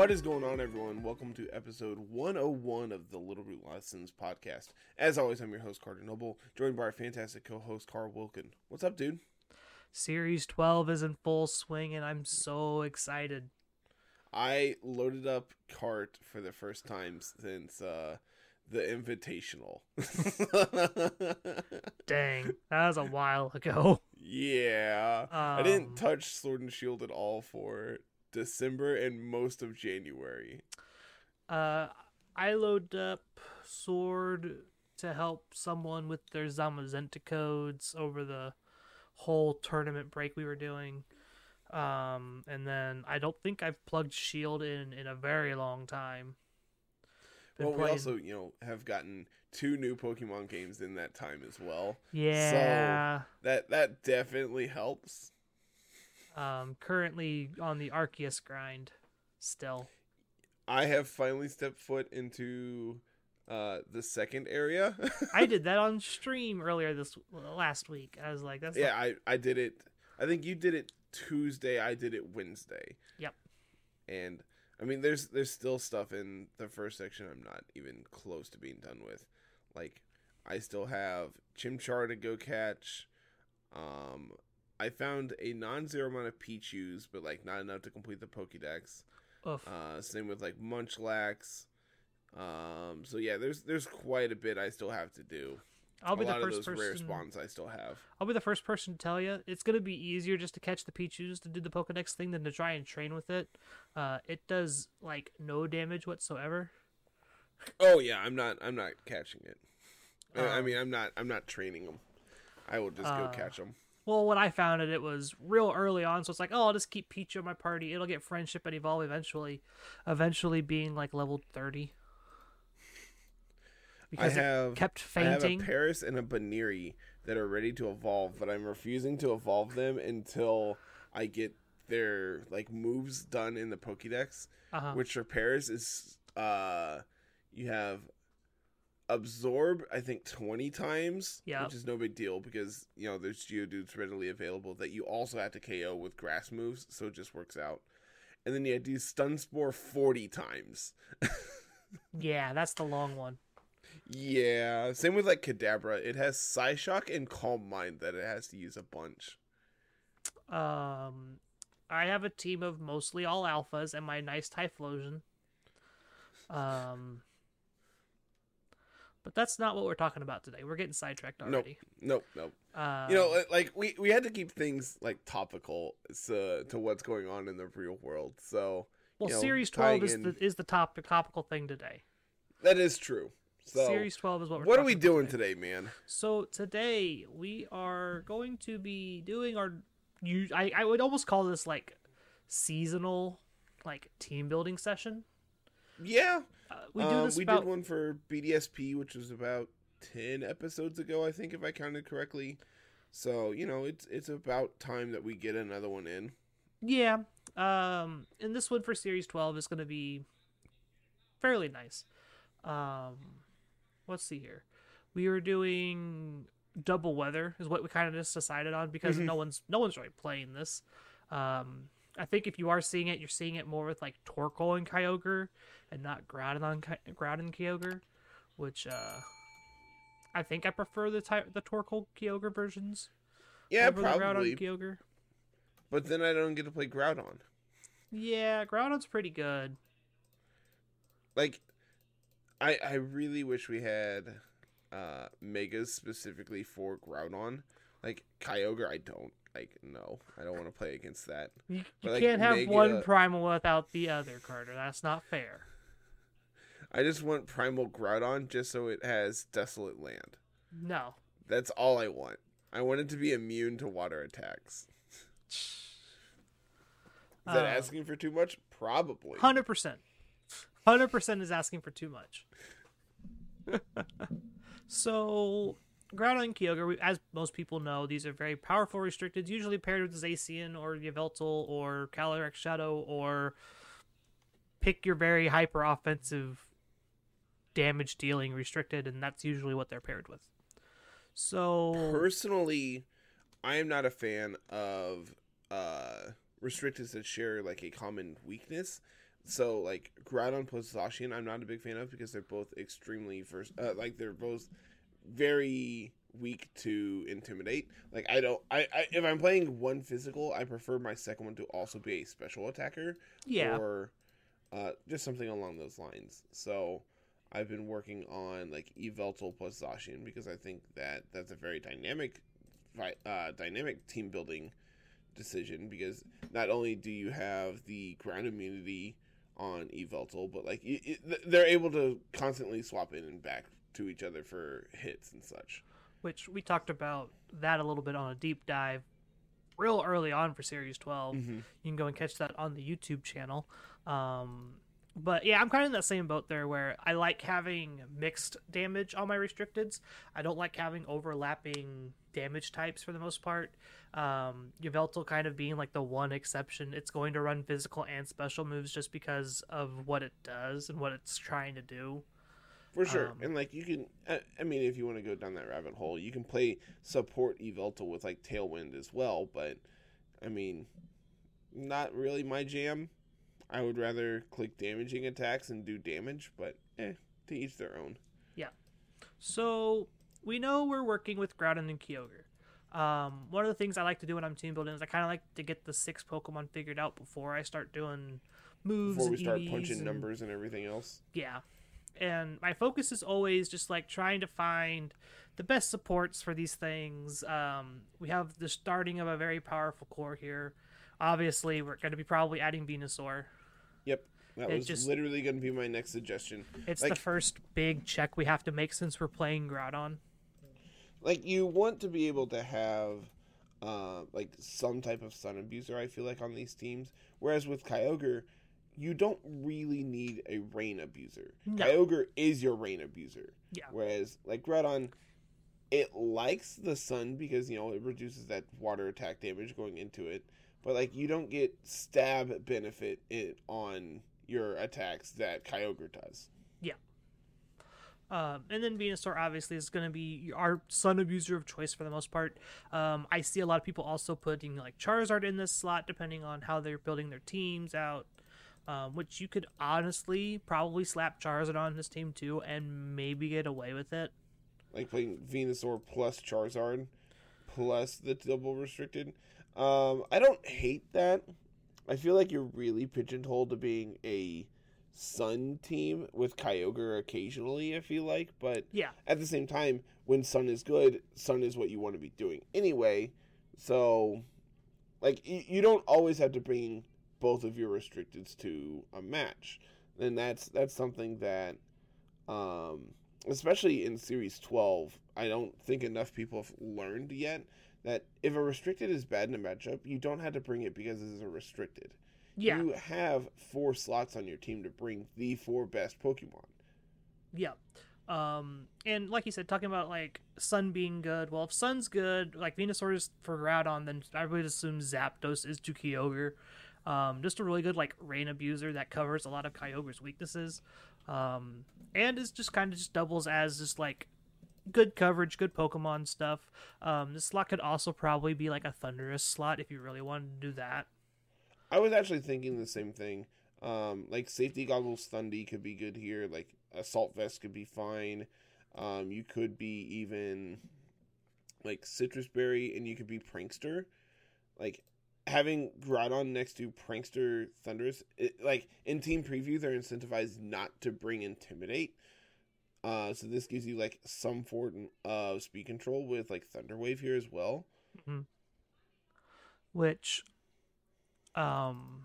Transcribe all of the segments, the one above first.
What is going on, everyone? Welcome to episode 101 of the Little Root Lessons podcast. As always, I'm your host, Carter Noble, joined by our fantastic co host, Carl Wilkin. What's up, dude? Series 12 is in full swing, and I'm so excited. I loaded up Cart for the first time since uh, the Invitational. Dang, that was a while ago. yeah. I didn't Um, touch Sword and Shield at all for December and most of January. Uh, I loaded up Sword to help someone with their Zamazenta codes over the whole tournament break we were doing. Um, and then I don't think I've plugged Shield in in a very long time. Been well, we also, you know, have gotten two new Pokemon games in that time as well. yeah. That that definitely helps. Um, currently on the Arceus grind, still. I have finally stepped foot into uh the second area. I did that on stream earlier this last week. I was like, "That's yeah, I I did it. I think you did it Tuesday. I did it Wednesday. Yep. And I mean, there's there's still stuff in the first section I'm not even close to being done with. Like, I still have Chimchar to go catch. Um, I found a non-zero amount of Pichus, but like not enough to complete the Pokédex. Uh, same with like Munchlax. Um, so yeah, there's there's quite a bit I still have to do. I'll be a the first person. rare spawns I still have. I'll be the first person to tell you it's gonna be easier just to catch the Pichus to do the Pokedex thing than to try and train with it. Uh, it does like no damage whatsoever. Oh yeah, I'm not I'm not catching it. I- I Um, mean, I'm not I'm not training them. I will just go uh, catch them. Well, when I found it, it was real early on, so it's like, oh, I'll just keep Peach in my party. It'll get friendship and evolve eventually, eventually being like level thirty. I Because it have kept I have a fainting. Paras and a Buneary that are ready to evolve, but I'm refusing to evolve them until I get their like moves done in the Pokédex. uh-huh. Which for Paras is uh you have absorb I think 20 times, Yep. which is no big deal because you know there's Geodudes readily available that you also have to KO with grass moves, so it just works out. And then you have to use Stun Spore 40 times. Yeah, that's the long one. Yeah, same with like Kadabra. It has Psyshock and Calm Mind that it has to use a bunch. Um, I have a team of mostly all alphas and my nice Typhlosion. Um, but that's not what we're talking about today. We're getting sidetracked already. Nope, nope. Uh, you know, like we we had to keep things like topical so, to what's going on in the real world. So well, you know, Series twelve is in- the is the top the topical thing today. that is true. So Series twelve is what we're. what are we doing today, man? So today we are going to be doing our. You, I I would almost call this like seasonal, like team building session. Yeah, Uh, we do um, this we about did one for BDSP, which was about ten episodes ago, I think, if I counted correctly. So you know, it's it's about time that we get another one in. Yeah. Um and this one for series 12 is going to be fairly nice. Um let's see here. We were doing double weather is what we kind of just decided on because Mhm. no one's no one's really playing this. Um I think if you are seeing it, you're seeing it more with like Torkoal and Kyogre and not Groudon, Ky- Groudon Kyogre, which uh I think I prefer the ty- the Torkoal Kyogre versions Yeah, over the. Groudon Kyogre. But then I don't get to play Groudon. Yeah, Groudon's pretty good. like I I really wish we had uh megas specifically for Groudon. Like Kyogre I don't like no. I don't want to play against that. You, you But, like, can't have one primal without the other, Carter. That's not fair. I just want Primal Groudon just so it has Desolate Land. No. That's all I want. I want it to be immune to water attacks. Is that Uh, asking for too much? Probably. Hundred percent. Hundred percent is asking for too much. so, Groudon and Kyogre, as most people know, these are very powerful restricted, usually paired with Zacian or Yveltal or Calyrex Shadow or pick your very hyper offensive damage dealing restricted, and that's usually what they're paired with. So Personally, I am not a fan of uh restricteds that share like a common weakness, So like Groudon plus Zacian, I'm not a big fan of because they're both extremely first, uh, like they're both very weak to intimidate. Like I don't, I, I if I'm playing one physical, I prefer my second one to also be a special attacker. Yeah. Or uh, just something along those lines. So I've been working on like Yveltal plus Zacian because I think that that's a very dynamic, uh, dynamic team building decision because not only do you have the ground immunity on Yveltal, but like it, it, they're able to constantly swap in and back to each other for hits and such. Which we talked about that a little bit on a deep dive real early on for Series 12. Mm-hmm. You can go and catch that on the YouTube channel. Um, but yeah, I'm kind of in that same boat there where I like having mixed damage on my restricteds. I don't like having overlapping damage types for the most part. Um, Yveltal kind of being like the one exception. It's going to run physical and special moves just because of what it does and what it's trying to do. For sure, um, and like you can, I mean, if you want to go down that rabbit hole, you can play support Yveltal with like Tailwind as well. But I mean, not really my jam. I would rather click damaging attacks and do damage, but eh, to each their own. Yeah. So we know we're working with Groudon and Kyogre. Um, one of the things I like to do when I'm team building is I kind of like to get the six Pokemon figured out before I start doing moves. Before we start EVs punching and, numbers and everything else. Yeah. And my focus is always just like trying to find the best supports for these things. Um, we have the starting of a very powerful core here. Obviously, we're going to be probably adding Venusaur. Yep. That It was just- literally going to be my next suggestion. It's Like- the first big check we have to make since we're playing Groudon. like you want to be able to have uh, like some type of sun abuser i feel like on these teams whereas with kyogre you don't really need a rain abuser No. kyogre is your rain abuser Yeah. whereas like Groudon, it likes the sun because you know it reduces that water attack damage going into it but like you don't get stab benefit it on your attacks that kyogre does Yeah. Um, and then Venusaur obviously is going to be our sun abuser of choice for the most part. Um, I see a lot of people also putting like Charizard in this slot depending on how they're building their teams out. Um, which you could honestly probably slap Charizard on this team too and maybe get away with it. like playing Venusaur plus Charizard plus the double restricted. Um, I don't hate that. I feel like you're really pigeonholed to being a Sun team with Kyogre occasionally. I feel like, but Yeah. at the same time, when Sun is good, Sun is what you want to be doing anyway. So, like, you, you don't always have to bring both of your restricteds to a match, and that's that's something that, um, especially in Series Twelve, I don't think enough people have learned yet that if a restricted is bad in a matchup, you don't have to bring it because it's a restricted. Yeah. You have four slots on your team to bring the four best Pokemon. Yeah. Um, and like you said, talking about like Sun being good. Well, if Sun's good, like Venusaur is for Groudon, then I would assume Zapdos is to Kyogre. Um, just a really good like rain abuser that covers a lot of Kyogre's weaknesses. Um, and is just kind of just doubles as just like good coverage, good Pokemon stuff. Um, this slot could also probably be like a Thundurus slot if you really wanted to do that. I was actually thinking the same thing. Um, like safety goggles, Thundy could be good here. Like assault vest could be fine. Um, you could be even like citrus berry, and you could be prankster. Like having Groudon next to prankster Thundurus, it, like in team preview, they're incentivized not to bring intimidate. Uh, so this gives you like some form of speed control with like Thunder Wave here as well. which um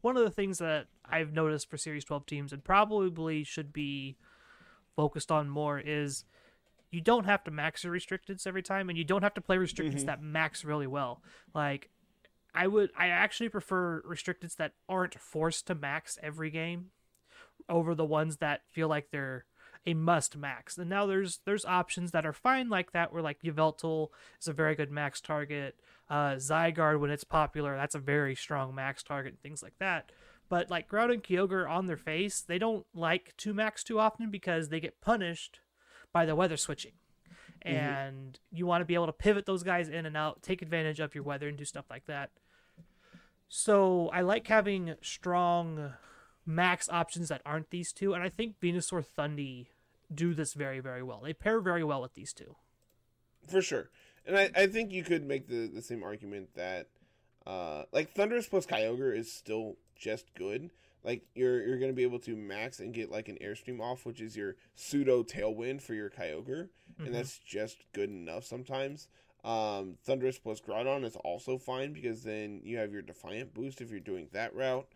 one of the things that I've noticed for Series 12 teams and probably should be focused on more is you don't have to max your restricteds every time and you don't have to play restricteds that max really well. Like I would I actually prefer restricteds that aren't forced to max every game over the ones that feel like they're a must max. And now there's there's options that are fine like that where like Yveltal is a very good max target. Uh Zygarde when it's popular, that's a very strong max target and things like that. But like Groudon and Kyogre on their face, they don't like to max too often because they get punished by the weather switching. And you want to be able to pivot those guys in and out, take advantage of your weather and do stuff like that. So I like having strong max options that aren't these two, and I think Venusaur Thundy do this very, very well. They pair very well with these two. For sure. And I, I think you could make the, the same argument that uh like Thundurus plus Kyogre is still just good. Like you're you're gonna be able to max and get like an airstream off, which is your pseudo tailwind for your Kyogre, Mhm. and that's just good enough sometimes. Um, Thundurus plus Groudon is also fine because then you have your Defiant boost if you're doing that route.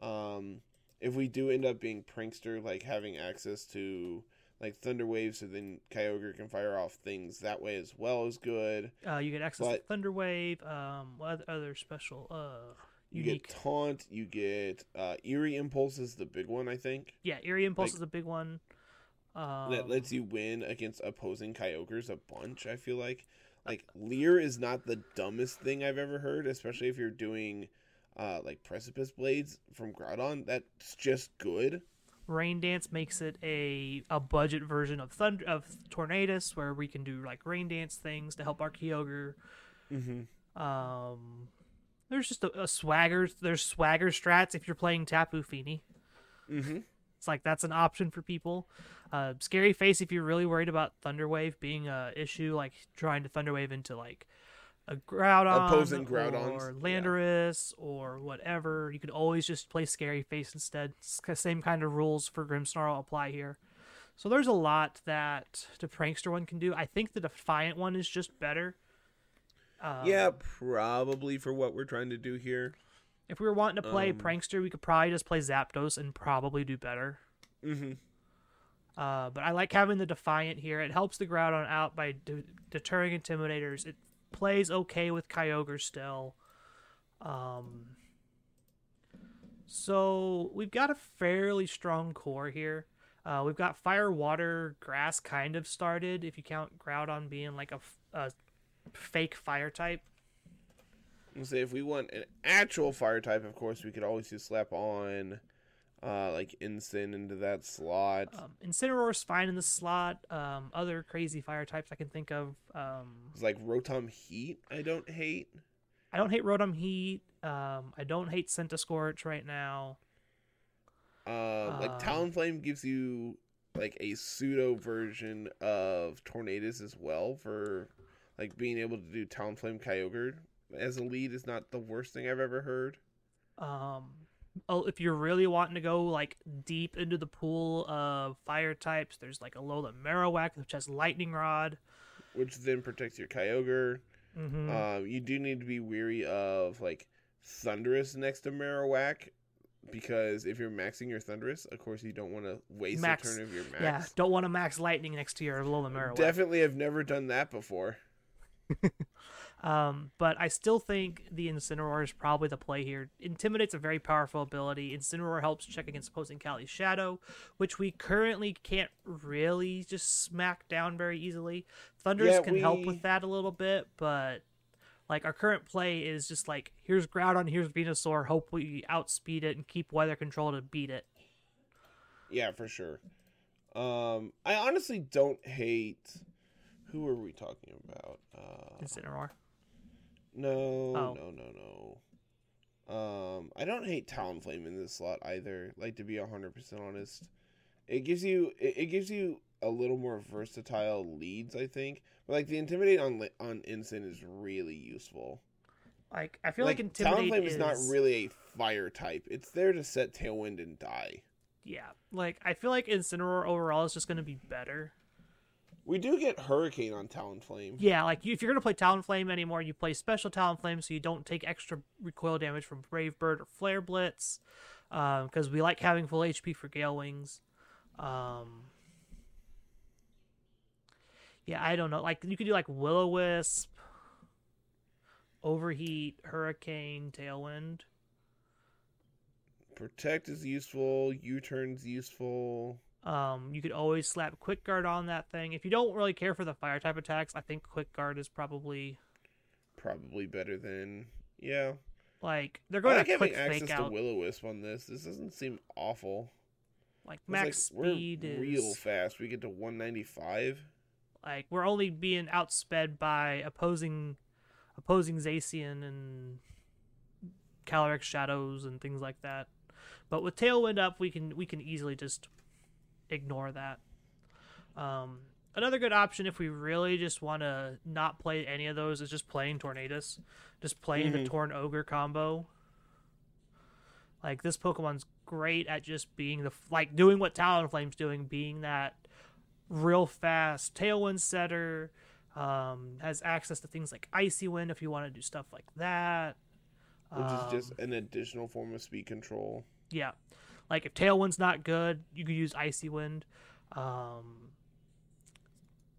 Um, if we do end up being Prankster, like having access to like Thunder Wave, so then Kyogre can fire off things that way as well is good. Uh, you get access But- to Thunder Wave. Um, what other special? Uh, You unique. get Taunt, you get uh, Eerie Impulse is the big one, I think. yeah, Eerie Impulse like- is a big one. Um, that lets you win against opposing Kyogres a bunch. I feel like like Leer is not the dumbest thing I've ever heard, especially if you're doing uh, like Precipice Blades from Groudon. That's just good. Rain Dance makes it a a budget version of Thunder of Tornadus, where we can do like Rain Dance things to help our Kyogre. Mm-hmm. Um, there's just a, a swagger. There's swagger strats if you're playing Tapu Fini. Mm-hmm. It's like that's an option for people. Uh, scary face if you're really worried about Thunder Wave being a issue, like trying to Thunder Wave into like a Groudon, Opposing Groudons, or yeah. Landorus, or whatever. You could always just play Scary Face instead. Same kind of rules for Grimmsnarl apply here. So there's a lot that the Prankster one can do. I think the Defiant one is just better. Um, yeah, probably for what we're trying to do here. If we were wanting to play Um, Prankster, we could probably just play Zapdos and probably do better. Mm-hmm. Uh, but I like having the Defiant here. It helps the Groudon out by de- deterring Intimidators. It plays okay with Kyogre still. Um, so we've got a fairly strong core here. Uh, we've got Fire, Water, Grass kind of started, if you count Groudon being like a, a fake fire type. And say if we want an actual fire type, of course, we could always just slap on uh, like Incin into that slot. Um, Incineroar's fine in the slot. Um, other crazy fire types I can think of. Um, It's like Rotom Heat. I don't hate. I don't hate Rotom Heat. Um, I don't hate Centiskorch right now. Uh, like Uh, Talonflame gives you like a pseudo version of Tornadus as well for like being able to do Talonflame Kyogre as a lead is not the worst thing I've ever heard. Um, oh, if you're really wanting to go like deep into the pool of fire types, there's like Alola Marowak, which has Lightning Rod. Which then protects your Kyogre. hmm Um, you do need to be weary of like Thundurus next to Marowak because if you're maxing your Thundurus, of course you don't want to waste Max- a turn of your max. yeah, don't want to max Lightning next to your Alola Marowak. Definitely have never done that before. Um, but I still think the Incineroar is probably the play here. Intimidate's a very powerful ability. Incineroar helps check against opposing Cali's Shadow, which we currently can't really just smack down very easily. Thundurus Yeah, can help with that a little bit, but like our current play is just like here's Groudon, here's Venusaur, hope we outspeed it and keep weather control to beat it. Yeah, for sure. Um, I honestly don't hate. Who are we talking about? Uh, Incineroar. no, Oh. no, no, no. Um, I don't hate Talonflame in this slot either. Like to be hundred percent honest, it gives you it, it gives you a little more versatile leads. I think, but like the intimidate on on Incin is really useful. Like I feel like, like Intimidate Talonflame is not really a fire type. It's there to set Tailwind and die. yeah. Like I feel like Incineroar overall is just going to be better. We do get Hurricane on Talonflame. Yeah, like you, if you're gonna play Talonflame anymore, you play Special Talonflame, so you don't take extra recoil damage from Brave Bird or Flare Blitz, because we like having full HP for Gale Wings. Um, yeah, I don't know. Like you could do like Will O Wisp, Overheat, Hurricane, Tailwind. Protect is useful. U turn's useful. Um, you could always slap Quick Guard on that thing. If you don't really care for the fire type attacks, I think Quick Guard is probably Probably better than yeah. like they're I going like to having quick access fake to out. Will Wisp on this. This doesn't seem awful. Like max like, speed is real fast. We get to 195. like we're only being outsped by opposing opposing Zacian and Calyrex shadows and things like that. But with Tailwind up, we can we can easily just ignore that. Um, another good option if we really just want to not play any of those is just playing Tornadus, just playing Mhm. the Torn Ogre combo. Like this Pokemon's great at just being the like doing what Talonflame's doing, being that real fast Tailwind setter. Um, has access to things like Icy Wind if you want to do stuff like that. which is just Um, an additional form of speed control. yeah, like if Tailwind's not good, you could use Icy Wind. Um,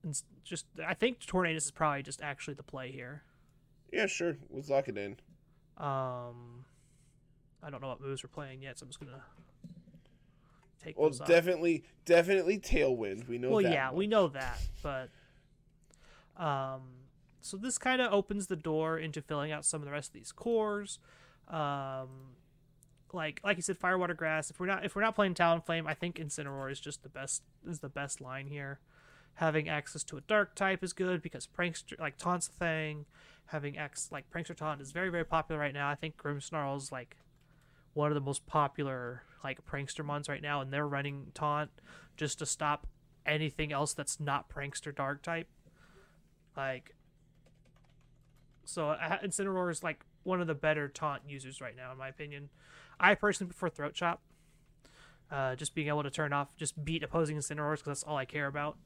and just I think Tornadus is probably just actually the play here. Yeah, sure. Let's lock it in. Um, I don't know what moves we're playing yet, so I'm just gonna take Well, off. definitely, definitely Tailwind. We know. well, yeah, we know that, but um, so this kind of opens the door into filling out some of the rest of these cores. Um, like like you said, Firewater Grass. If we're not if we're not playing Talonflame, I think Incineroar is just the best is the best line here. Having access to a dark type is good because Prankster like Taunt's a thing. Having X like Prankster Taunt is very very popular right now. I think Grimmsnarl is like one of the most popular like prankster mons right now, and they're running Taunt just to stop anything else that's not prankster dark type. Like, so uh, Incineroar is like one of the better taunt users right now, in my opinion. I personally prefer Throat Chop. Uh, just being able to turn off, just beat opposing Incineroars because that's all I care about.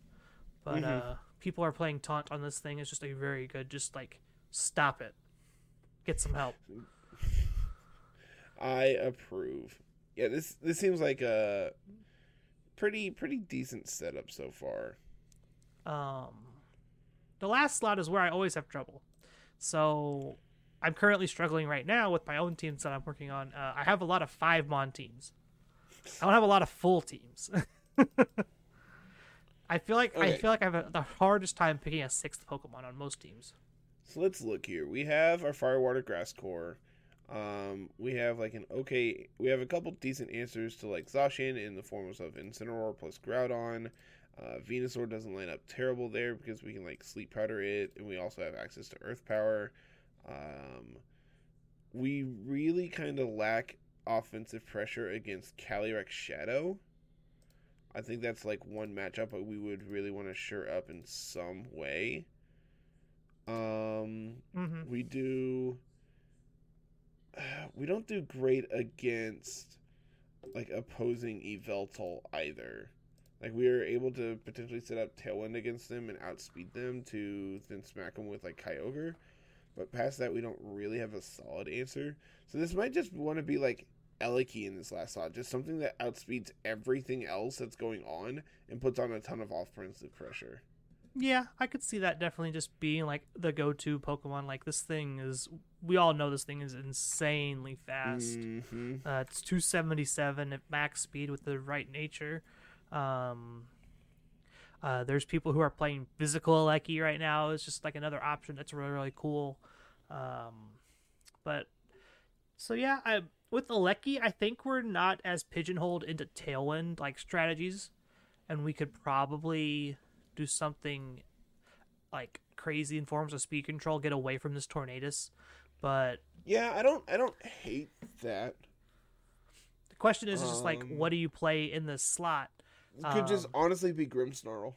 But Mhm. uh, people are playing taunt on this thing. It's just a very good, just like stop it, get some help. I approve. Yeah, this this seems like a pretty pretty decent setup so far. Um, the last slot is where I always have trouble. So I'm currently struggling right now with my own teams that I'm working on. Uh, I have a lot of five mon teams. I don't have a lot of full teams. I feel like I feel like I have a, the hardest time picking a sixth Pokemon on most teams. So let's look here. We have our Firewater Grass Core. Um, we have like an okay. We have a couple decent answers to like Zacian in the forms of Incineroar plus Groudon. Uh, Venusaur doesn't line up terrible there because we can like Sleep Powder it, and we also have access to Earth Power. Um, we really kind of lack offensive pressure against Calyrex Shadow. I think that's like one matchup that we would really want to sure up in some way. Um, hmm we do. We don't do great against like opposing Yveltal either. Like we are able to potentially set up Tailwind against them and outspeed them to then smack them with like Kyogre. But past that, we don't really have a solid answer. So this might just want to be like Eliki in this last slot, just something that outspeeds everything else that's going on and puts on a ton of offensive pressure. Yeah, I could see that definitely just being like the go-to Pokemon. Like this thing is, we all know this thing is insanely fast. Mhm. Uh, it's 277 at max speed with the right nature. Um, uh, there's people who are playing physical Aleki right now. It's just like another option that's really really cool. Um, but so yeah, I with Aleki, I think we're not as pigeonholed into Tailwind like strategies, and we could probably do something like crazy in forms of speed control, get away from this Tornadus. But Yeah, I don't I don't hate that. the question is just like, Um, what do you play in this slot? It could just Um, honestly be Grimmsnarl.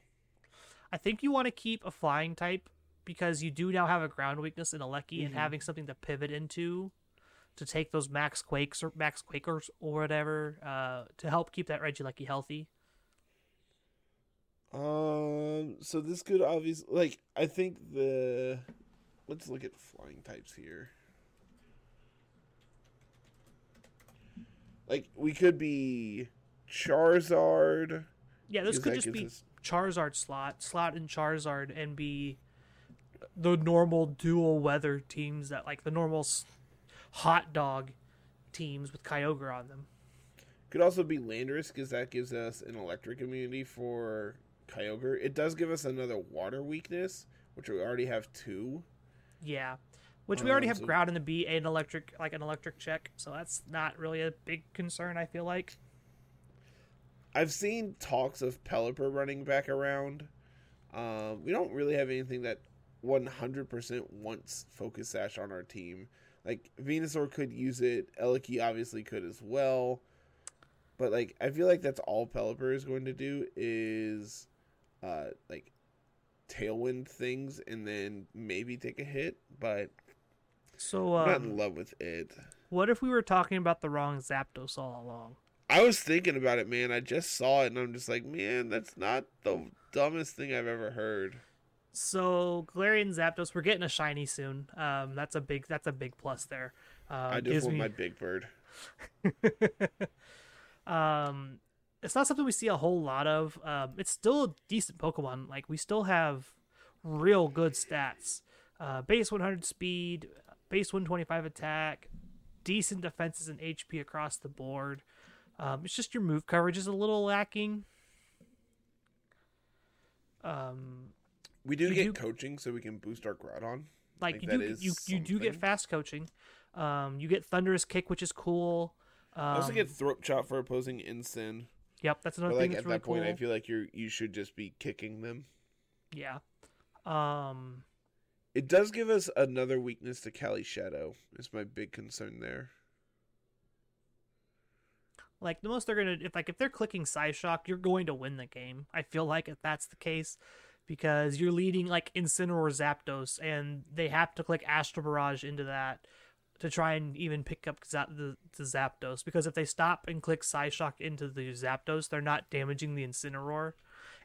I think you want to keep a flying type because you do now have a ground weakness in Aleki, and Mhm. having something to pivot into to take those max quakes or max quakers or whatever uh, to help keep that Regieleki healthy. Um, so this could obviously like I think the let's look at flying types here. Like we could be Charizard. Yeah, this could just be us- Charizard slot, slot in Charizard, and be the normal dual weather teams that like the normal hot dog teams with Kyogre on them. Could also be Landorus because that gives us an electric immunity for Kyogre. It does give us another water weakness, which we already have two. Yeah, which we already Um, have so- ground in the B and electric, like an electric check, so that's not really a big concern. I feel like. I've seen talks of Pelipper running back around. Um, we don't really have anything that 100% wants Focus Sash on our team. like Venusaur could use it. Eliki obviously could as well. But like I feel like that's all Pelipper is going to do is uh like tailwind things and then maybe take a hit, but So, I'm not in um, love with it. what if we were talking about the wrong Zapdos all along? I was thinking about it, man. I just saw it and I'm just like, man, that's not the dumbest thing I've ever heard. So, Galarian Zapdos, we're getting a shiny soon. Um, that's a big that's a big plus there. Um, I just want me- my big bird. um, it's not something we see a whole lot of. Um, it's still a decent Pokemon. Like we still have real good stats. Uh, base 100 speed, base 125 attack, decent defenses and HP across the board. Um, it's just your move coverage is a little lacking. Um, We do get do- coaching so we can boost our Groudon. like, Like, you do you you do get fast coaching. Um, you get thunderous kick, which is cool. Um, I also get throat chop for opposing Incin. yep, that's another But thing like at really that point, cool. I feel like you're you should just be kicking them. Yeah. Um It does give us another weakness to Cali Shadow. Is my big concern there. Like the most they're gonna if like if they're clicking Psyshock, you're going to win the game. I feel like if that's the case. Because you're leading like Incineroar Zapdos and they have to click Astral Barrage into that to try and even pick up the, the Zapdos. Because if they stop and click Psyshock into the Zapdos, they're not damaging the Incineroar.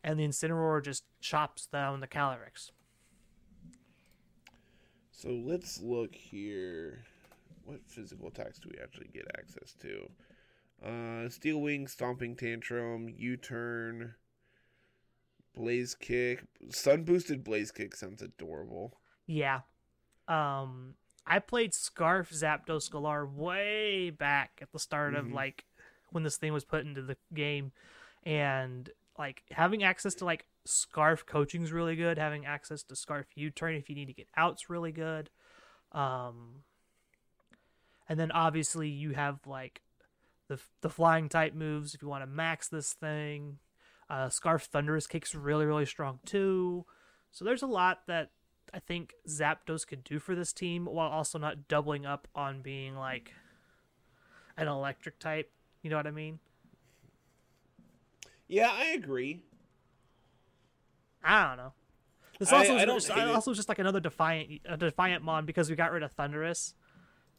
And the Incineroar just chops down the Calyrex. So let's look here. What physical attacks do we actually get access to? Uh, Steel Wing, Stomping Tantrum, U Turn, Blaze Kick. Sun boosted Blaze Kick sounds adorable. Yeah. Um I played Scarf Zapdos Galar way back at the start of Mhm. like when this thing was put into the game and like having access to like Scarf coaching is really good, having access to Scarf U-turn if you need to get out's really good. Um and then obviously you have like the the flying type moves if you want to max this thing. Uh, Scarf Thundurus Kick's really really strong too. So there's a lot that I think Zapdos could do for this team while also not doubling up on being like an electric type. You know what I mean? Yeah, I agree. I don't know. This I- also I hate it. also just like another defiant a defiant mon because we got rid of Thunderous.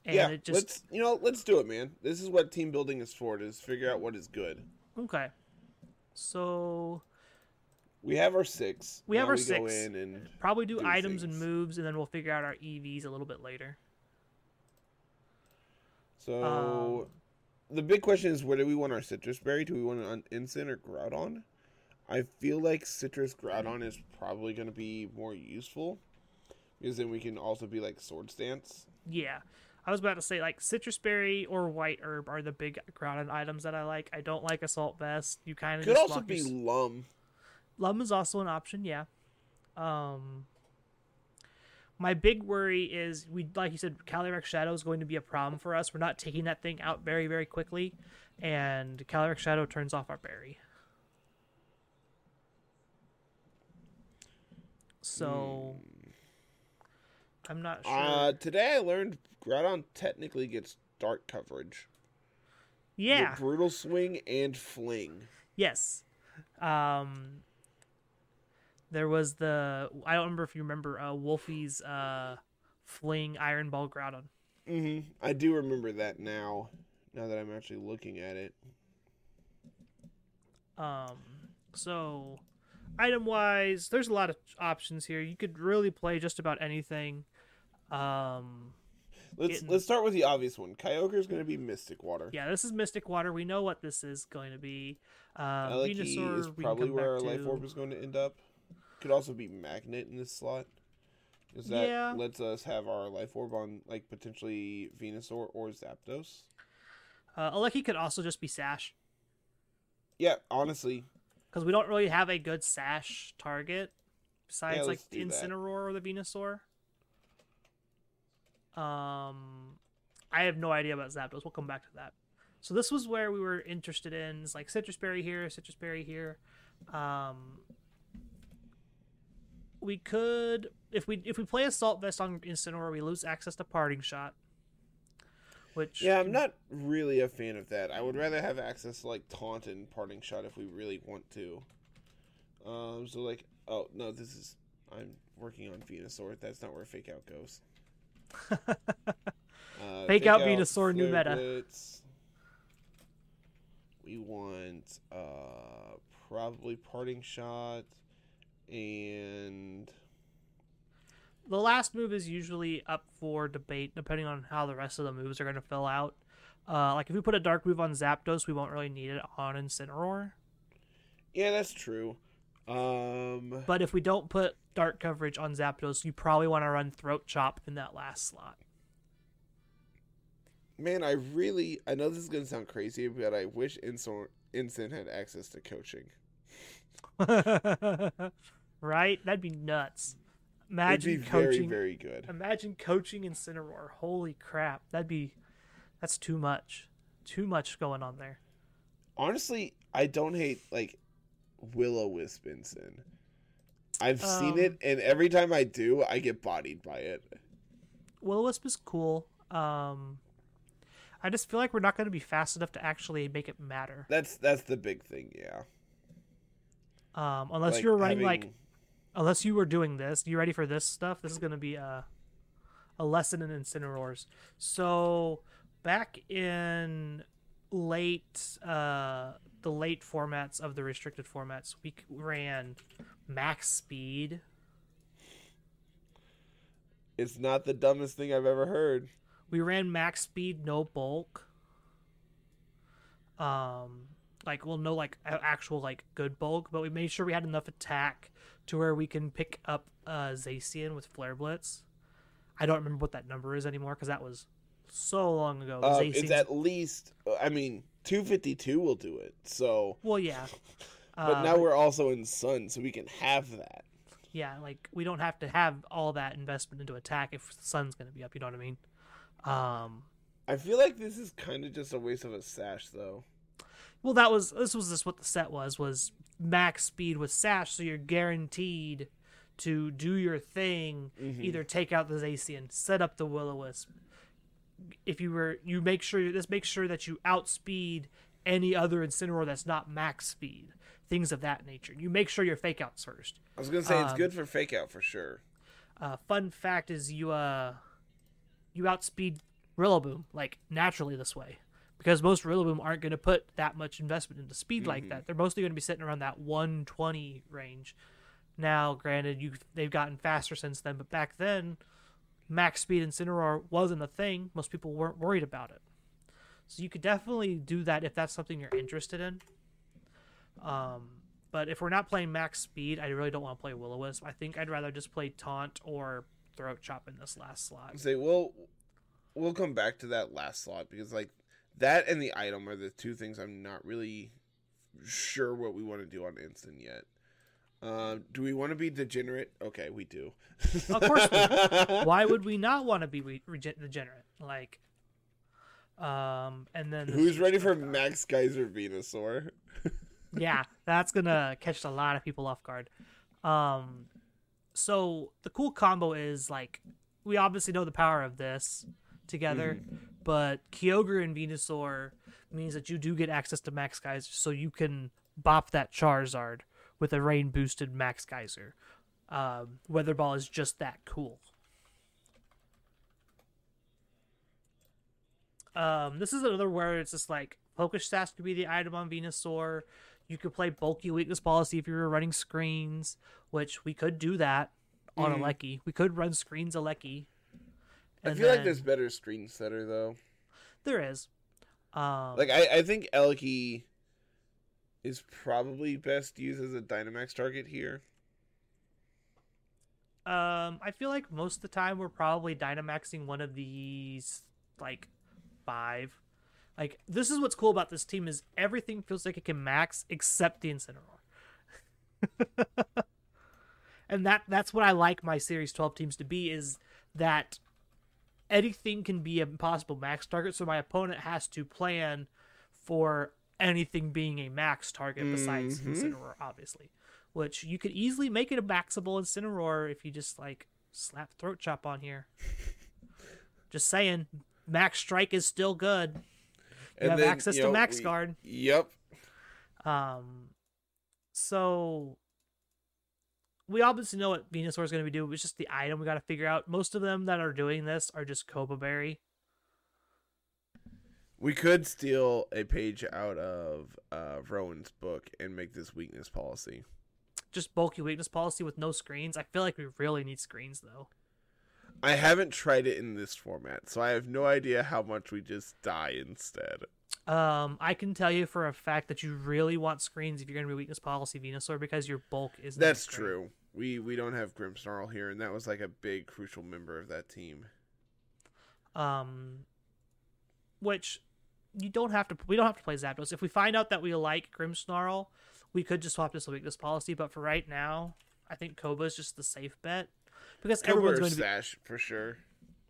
And yeah, it just let's you know, let's do it, man. This is what team building is for. Is figure out what is good. okay. So We have our six. We have Now our Go six. in and probably do, Do items and moves, and then we'll figure out our EVs a little bit later. So um, the big question is where do we want our citrus berry? Do we want on Incin or Groudon? I feel like citrus Groudon is probably going to be more useful because then we can also be like Swords Dance. Yeah. I was about to say like citrus berry or white herb are the big grounded items that I like. I don't like assault vest. You kind of Could just also be your- Lum. Lum is also an option, yeah. Um my big worry is we like you said Calyrex Shadow is going to be a problem for us. We're not taking that thing out very very quickly and Calyrex Shadow turns off our berry. So I'm not sure. Uh, today I learned Groudon technically gets dark coverage. Yeah. Brutal Swing and Fling. Yes. Um there was the I don't remember if you remember uh Wolfie's uh fling Iron Ball Groudon. hmm I do remember that now. Now that I'm actually looking at it. Um so item wise, there's a lot of options here. You could really play just about anything. Um Let's let's start with the obvious one. Kyogre is going to be Mystic Water. yeah, this is Mystic Water. We know what this is going to be. Um Venusaur, is probably where our back life orb is going to end up. Could also be magnet in this slot. Is that Yeah. lets us have our life orb on like potentially Venusaur or Zapdos? Uh Aleki could also just be Sash. Yeah, honestly, because we don't really have a good sash target besides Yeah, like do that. Incineroar or the Venusaur. Um, I have no idea about Zapdos. We'll come back to that. So this was where we were interested in. It's like citrus berry here, citrus berry here. Um, we could if we if we play assault vest on Incineroar, we lose access to parting shot. Which Yeah, I'm not really a fan of that. I would rather have access to like taunt and parting shot if we really want to. Um, so like, oh no, this is I'm working on Venusaur. That's not where Fake Out goes. Uh, Fake Out Venusaur, new meta. Blitz. We want uh probably parting shot and the last move is usually up for debate depending on how the rest of the moves are going to fill out. Uh, like if we put a dark move on Zapdos, we won't really need it on Incineroar. yeah, that's true. Um, But if we don't put dark coverage on Zapdos, you probably want to run Throat Chop in that last slot. Man, I really I know this is gonna sound crazy, but I wish Insor Instant had access to coaching. right? That'd be nuts. Imagine be very, coaching. very good. Imagine coaching Incineroar. Holy crap! That'd be. That's too much. Too much going on there. Honestly, I don't hate like Will-O-Wisp Instant. I've seen Um, it, and every time I do, I get bodied by it. Will-O-Wisp is cool. Um, I just feel like we're not going to be fast enough to actually make it matter. That's that's the big thing, yeah. Um, unless Like, you're running like unless you were doing this, you ready for this stuff? This is going to be a a lesson in Incineroars. So back in late uh the late formats of the restricted formats, we ran max speed. it's not the dumbest thing I've ever heard. We ran max speed, no bulk. Um, like well, no like actual like good bulk, but we made sure we had enough attack to where we can pick up uh Zacian with Flare Blitz. I don't remember what that number is anymore because that was so long ago. Um, it's at least, I mean, two fifty two will do it. So, well, yeah. but Uh, now we're also in Sun, so we can have that. yeah, like we don't have to have all that investment into attack if the sun's gonna be up. You know what I mean? Um, I feel like this is kind of just a waste of a sash, though. Well, that was this was just what the set was was max speed with Sash, so you're guaranteed to do your thing. Mhm. Either take out the Zacian, set up the Will-O-Wisp. If you were, you make sure this make sure that you outspeed any other Incineroar that's not max speed. Things of that nature. You make sure your fake outs first. I was gonna say it's Um, good for fake out for sure. Uh, fun fact is you uh you outspeed Rillaboom like naturally this way because most Rillaboom aren't going to put that much investment into speed like Mhm. that. They're mostly going to be sitting around that 120 range. Now, granted, you they've gotten faster since then, but back then, max speed Incineroar wasn't a thing. Most people weren't worried about it. So you could definitely do that if that's something you're interested in. Um, but if we're not playing max speed, I really don't want to play will wisp I think I'd rather just play Taunt or Throat Chop in this last slot. Say, well, we'll come back to that last slot because like that and the item are the two things I'm not really sure what we want to do on instant yet. Um, do we want to be degenerate? Okay, we do. Of course we Why would we not want to be re- regenerate? Like, um, and then Who's ready for Max Geyser Venusaur? yeah, that's gonna catch a lot of people off guard. Um, so the cool combo is like we obviously know the power of this together, but Kyogre and Venusaur means that you do get access to Max Geyser, so you can bop that Charizard with a rain boosted Max Geyser. Um, Weather Ball is just that cool. Um, this is another where it's just like Focus Sash could be the item on Venusaur. You could play bulky weakness policy if you were running screens, which we could do that on Mhm. Aleki. We could run screens Aleki. I feel like there's better screen setter though. there is. Um, Like I, I think Elky is probably best used as a Dynamax target here. Um, I feel like most of the time we're probably Dynamaxing one of these like five. Like this is what's cool about this team is everything feels like it can max except the Incineroar. and that that's what I like my series 12 teams to be is that anything can be a possible max target so my opponent has to plan for anything being a max target besides Mhm. Incineroar obviously which you could easily make it a maxable Incineroar if you just like slap throat chop on here. just saying, Max Strike is still good. You And have then, access you to Max we- Guard. Yep. Um, so we obviously know what Venusaur is going to be doing. It's just the item we got to figure out. Most of them that are doing this are just Coba Berry. We could steal a page out of uh, Rowan's book and make this weakness policy. Just bulky weakness policy with no screens. I feel like we really need screens though. I haven't tried it in this format, so I have no idea how much we just die instead. Um, I can tell you for a fact that you really want screens if you're going to be weakness policy Venusaur because your bulk is. That's true. We we don't have Grimmsnarl here, and that was like a big crucial member of that team. Um, which you don't have to. We don't have to play Zapdos. If we find out that we like Grimmsnarl, we could just swap this weakness policy. But for right now, I think Coba is just the safe bet because Coba everyone's going to be Sash for sure.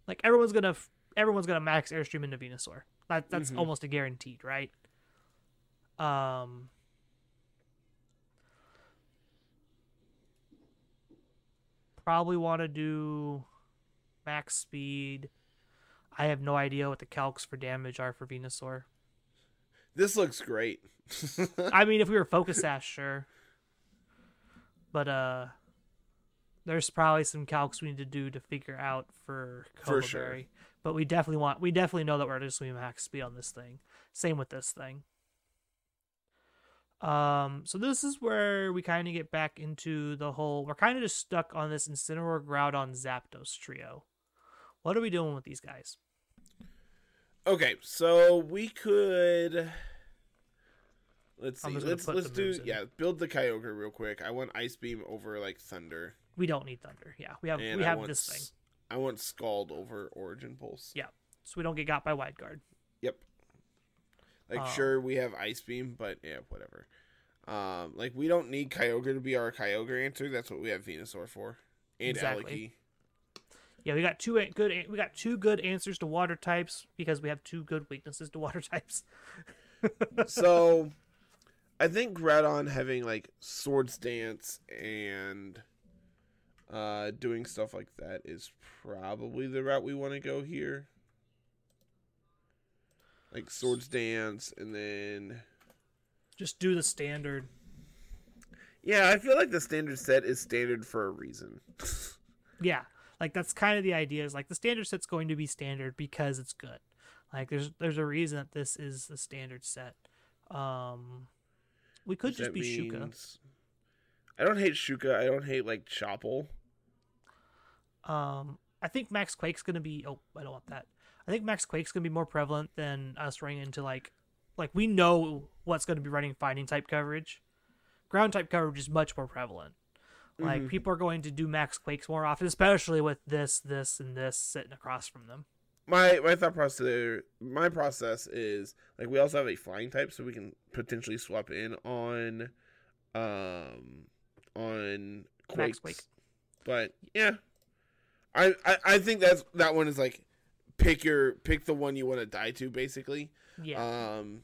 like everyone's gonna everyone's gonna max airstream into Venusaur. That that's Mhm. almost a guaranteed, right? Um. Probably want to do max speed. I have no idea what the calcs for damage are for Venusaur. This looks great. I mean, if we were focus sash, sure. But uh, there's probably some calcs we need to do to figure out for For sure. But we definitely want, we definitely know that we're just going to max speed on this thing. Same with this thing. Um, so this is where we kind of get back into the whole. We're kind of just stuck on this Incineroar, Groudon, Zapdos trio. What are we doing with these guys? Okay, so we could. Let's see. Let's let's do in. yeah. Build the Kyogre real quick. I want Ice Beam over like Thunder, We don't need Thunder. Yeah, we have and we I have want this thing, I want Scald over Origin Pulse. Yeah. so we don't get got by Wide Guard. Yep. Like Um, sure we have Ice Beam, but yeah, whatever. Um, like we don't need Kyogre to be our Kyogre answer. That's what we have Venusaur for, and Exactly. Yeah, we got two good. We got two good answers to water types because we have two good weaknesses to water types. So, I think Groudon having like Swords Dance and uh, doing stuff like that is probably the route we want to go here. Like Swords Dance, and then Just do the standard. yeah, I feel like the standard set is standard for a reason. Yeah, like that's kind of the idea. Is like the standard set's going to be standard because it's good. Like there's there's a reason that this is the standard set. Um, we could just be Shuca. I don't hate Shuca. I don't hate like Chople. Um, I think Max Quake's gonna be. Oh, I don't want that. I think Max Quake's gonna be more prevalent than us running into like, like we know what's gonna be running fighting type coverage. Ground type coverage is much more prevalent. Like Mhm. people are going to do Max Quakes more often, especially with this, this, and this sitting across from them. My my thought process my process is like we also have a flying type, so we can potentially swap in on, um, on Max Quakes. Quake. But yeah, I, I I think that's that one is like pick your pick the one you want to die to basically. Yeah, Um,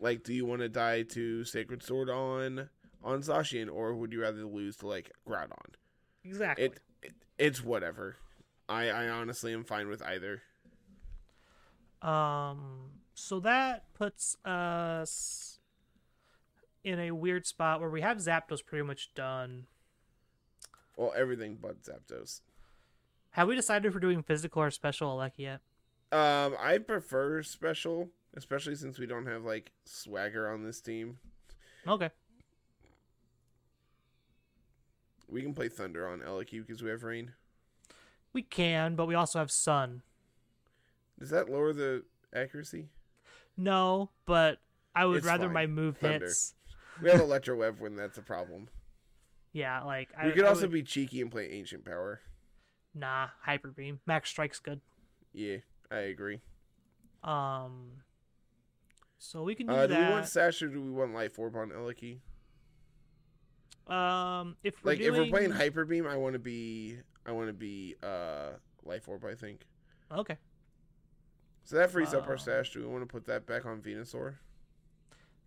like, do you want to die to Sacred Sword on on Zacian, or would you rather lose to like Groudon? exactly. It, it it's whatever. I I honestly am fine with either. Um, so that puts us in a weird spot where we have Zapdos pretty much done. Well, everything but Zapdos. Have we decided if we're doing physical or special Aleki yet? Um, I prefer special, especially since we don't have like swagger on this team. Okay. We can play Thunder on Eliki because we have rain. We can, but we also have Sun. Does that lower the accuracy? No, but I would It's rather fine. my move Thunder. hits. We have Electro Web when that's a problem. Yeah, like I we could I also would- be cheeky and play Ancient Power. nah Hyper Beam. Max Strike's good. Yeah, I agree. Um, so we can do Uh, do we want. Sash or do we want Life Orb on Eliki? Um, if we're Like doing, if we're playing Hyper Beam, I want to be I want to be uh Life Orb. I think okay, so. That frees up Uh, our stash. Do we want to put that back on Venusaur?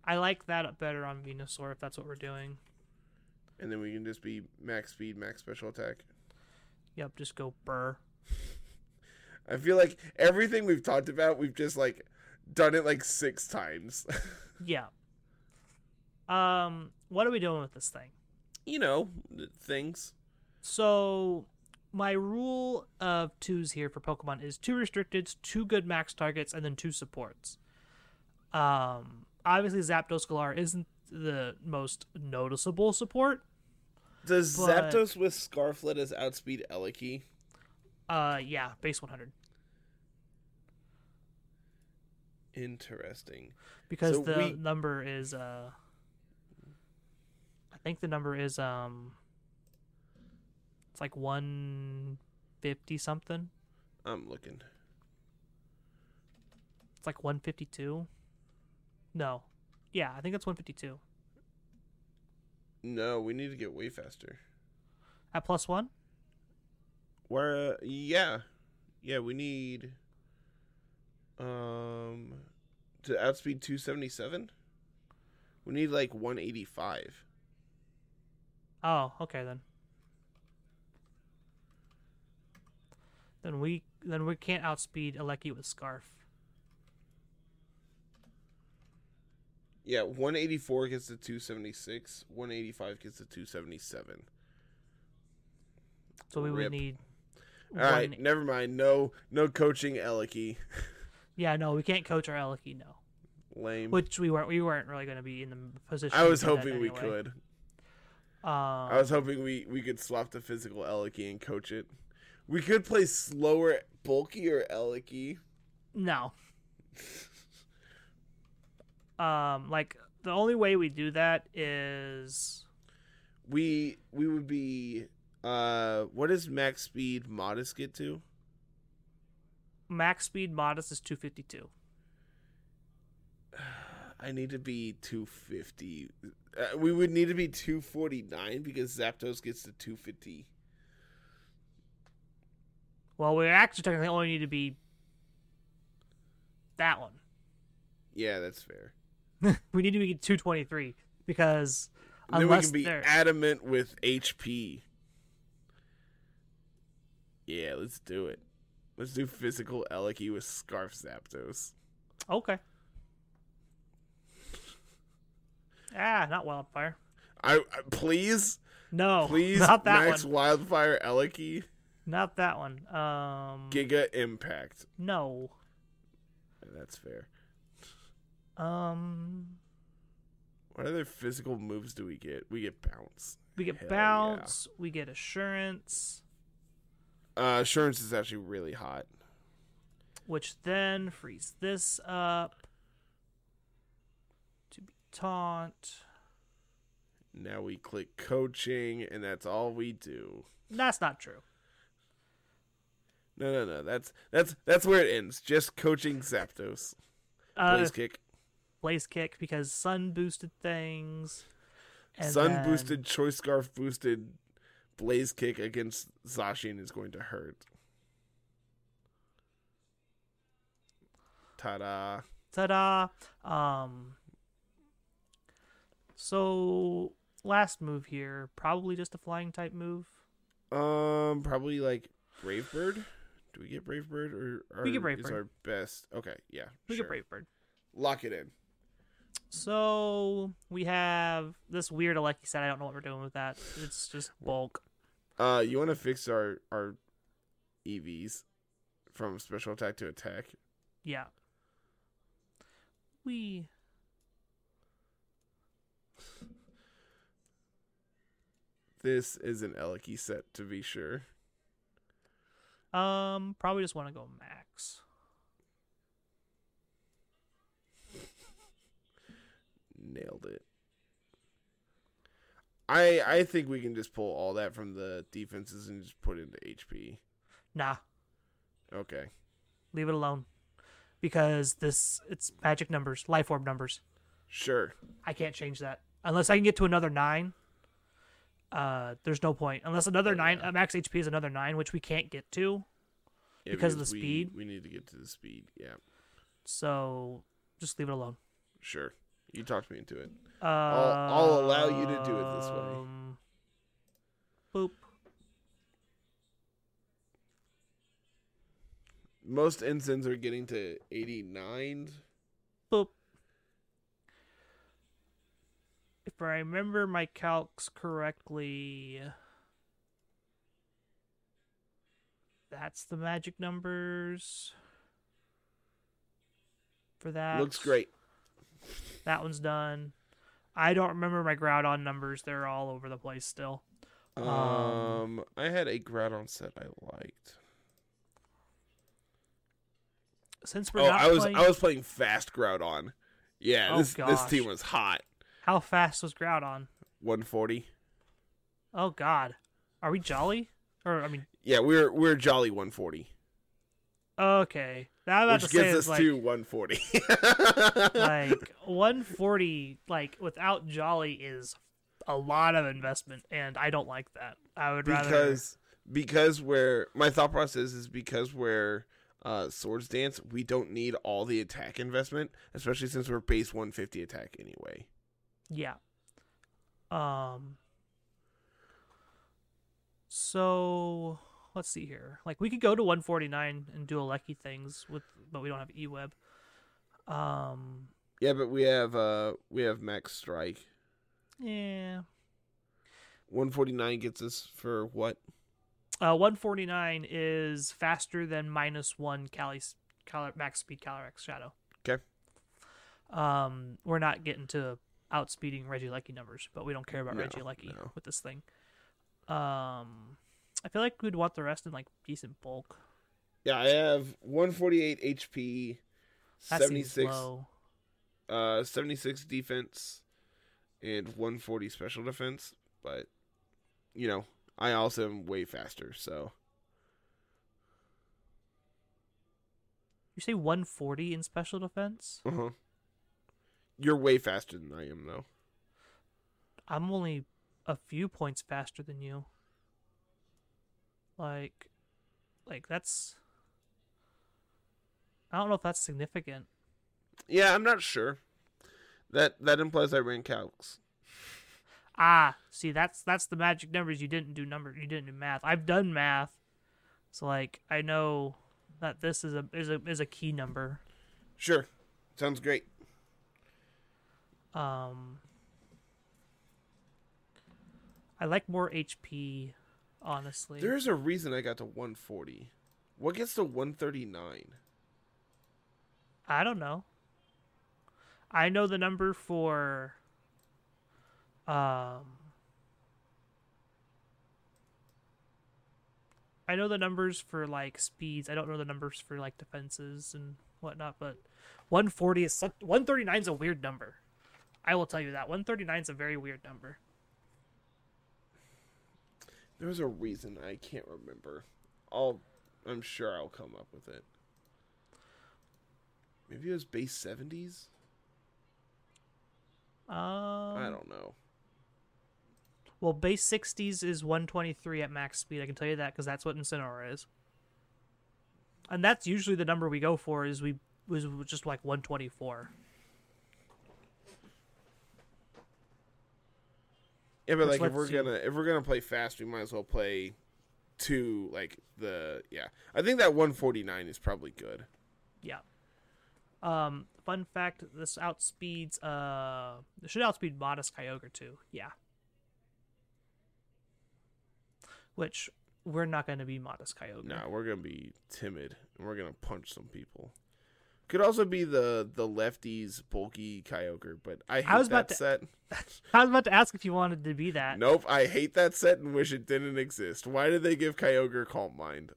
I like that better on Venusaur if that's what we're doing. And then we can just be max speed, max special attack. Yep, just go burr. I feel like everything we've talked about, we've just like done it like six times. Yeah. Um, what are we doing with this thing? You know, things. So my rule of twos here for Pokemon is two restricteds, two good max targets, and then two supports. Um, obviously Zapdos Galar isn't the most noticeable support. Does But- Zapdos with Scarflet as outspeed Eliki? Uh, yeah, base 100 Interesting. because So the we- number is uh, I think the number is um, it's like 150 something. I'm looking. It's like 152. No, yeah, I think it's 152 No, we need to get way faster. at plus one. Where? Uh, yeah, yeah. We need um to outspeed 277. We need like 185. Oh, okay then. Then we then we can't outspeed Aleki with Scarf. Yeah, 184 gets to 276. 185 gets to 277. So we Rip. would need. All right, one- never mind. No, no coaching Eliki. Yeah, no, we can't coach our Aleki, no. Lame. Which we weren't. We weren't really going to be in the position. I was hoping we could. Um, I was hoping we we could swap the physical Eliki and coach it. We could play slower, bulkier Eliki. no. Um, like the only way we do that is We we would be. Uh, what does max speed modest get to? max speed modest is 252. I need to be 250. Uh, we would need to be 249 because Zapdos gets to 250. Well, we actually technically only need to be that one. Yeah, that's fair. we need to be 223 because And then we can be they're adamant with HP. Yeah, let's do it. Let's do physical Eliki with Scarf Zapdos. okay. Ah, not wildfire. I, I please, No, please, not that Max one. Wildfire Eliki, Not that one. Um, Giga Impact. no. That's fair. Um, What other physical moves do we get? We get bounce. we get Hell bounce. We get assurance, Uh, assurance is actually really hot. which then frees this up taunt. Now we click coaching, and that's all we do. That's not true. No, no, no. That's that's that's where it ends. Just coaching Zapdos. Uh, Blaze kick. blaze kick because sun boosted things. Sun then- boosted, choice scarf boosted, blaze kick against Zacian is going to hurt. Ta-da! Ta-da! Um. So last move here, probably just a flying type move. Um, probably like Brave Bird. Do we get Brave Bird or, or We get Brave Bird. our best? Okay, yeah, We sure. get Brave Bird. Lock it in. So we have this weird Aleki set. I don't know what we're doing with that. It's just bulk. Uh, you want to fix our our EVs from special attack to attack? Yeah. We This is an Eliki set to be sure. um probably just want to go max. Nailed it. I I think we can just pull all that from the defenses and just put it into HP. Nah, Okay. leave it alone. Because this it's magic numbers, life orb numbers. Sure. I can't change that unless I can get to another nine. Uh, there's no point unless another nine uh, max HP is another nine, which we can't get to. Yeah, Because of the we- speed? We need to get to the speed. Yeah. So just leave it alone. Sure. You talked me into it. Uh, I'll allow you to do it this way. um, Boop. Most ensigns are getting to 89. Boop. If I remember my calcs correctly, that's the magic numbers for that. Looks great. That one's done. I don't remember my Groudon numbers. They're all over the place still. Um, Um, I had a Groudon set I liked. Since we're Oh, not I was playing, I was playing fast Groudon. Yeah, Oh, this this team was hot. How fast was Groudon? 140. Oh God, are we jolly? Or I mean, Yeah, we're we're jolly 140, okay. Now which say us like to 140. like 140 like without jolly is a lot of investment and i don't like that i would rather because because we're my thought process is because we're uh swords dance we don't need all the attack investment especially since we're base 150 attack anyway yeah. Um so let's see here. Like we could go to 149 and do Alecki things with but we don't have eweb. Um yeah but we have uh we have max strike. Yeah. 149 gets us for what? Uh 149 is faster than minus one Cali, Cali max speed Calyrex Shadow. 'Kay. Um, we're not getting to outspeeding Regieleki numbers, but we don't care about No, Regieleki no. with this thing. Um, I feel like we'd want the rest in like decent bulk. yeah i have 148 hp That 76 seems low. uh 76 defense and 140 special defense but you know i also am way faster so You say 140 in special defense? uh-huh you're way faster than i am though I'm only a few points faster than you. Like, like that's. I don't know if that's significant. Yeah, I'm not sure. That that implies I ran calcs. Ah, see, that's that's the magic numbers. You didn't do number. You didn't do math. I've done math, so like I know that this is a is a is a key number. Sure. Sounds great. Um, I like more HP, honestly. There's a reason I got to 140. What gets to 139? I don't know. I know the number for um I know the numbers for like speeds. I don't know the numbers for like defenses and whatnot, but 140 is 139 is a weird number. I will tell you that 139 is a very weird number. There's a reason I can't remember. I'll I'm sure I'll come up with it. Maybe it was base 70s? Um, I don't know. Well, base 60s is 123 at max speed. I can tell you that because that's what Incineroar is. And that's usually the number we go for. Is we was just like 124. Yeah, but Which like if we're gonna if we're gonna play fast, we might as well play two like the yeah. I think that 149 is probably good. Yeah. Um. Fun fact: This outspeeds. Uh. It should outspeed Modest Kyogre too. Yeah. Which we're not going to be Modest Kyogre. No, we're gonna be timid and we're gonna punch some people. Could also be the the lefties bulky Kyogre, but I hate was about that to- set. I was about to ask if you wanted to be that. Nope, I hate that set and wish it didn't exist. Why did they give Kyogre Calm Mind?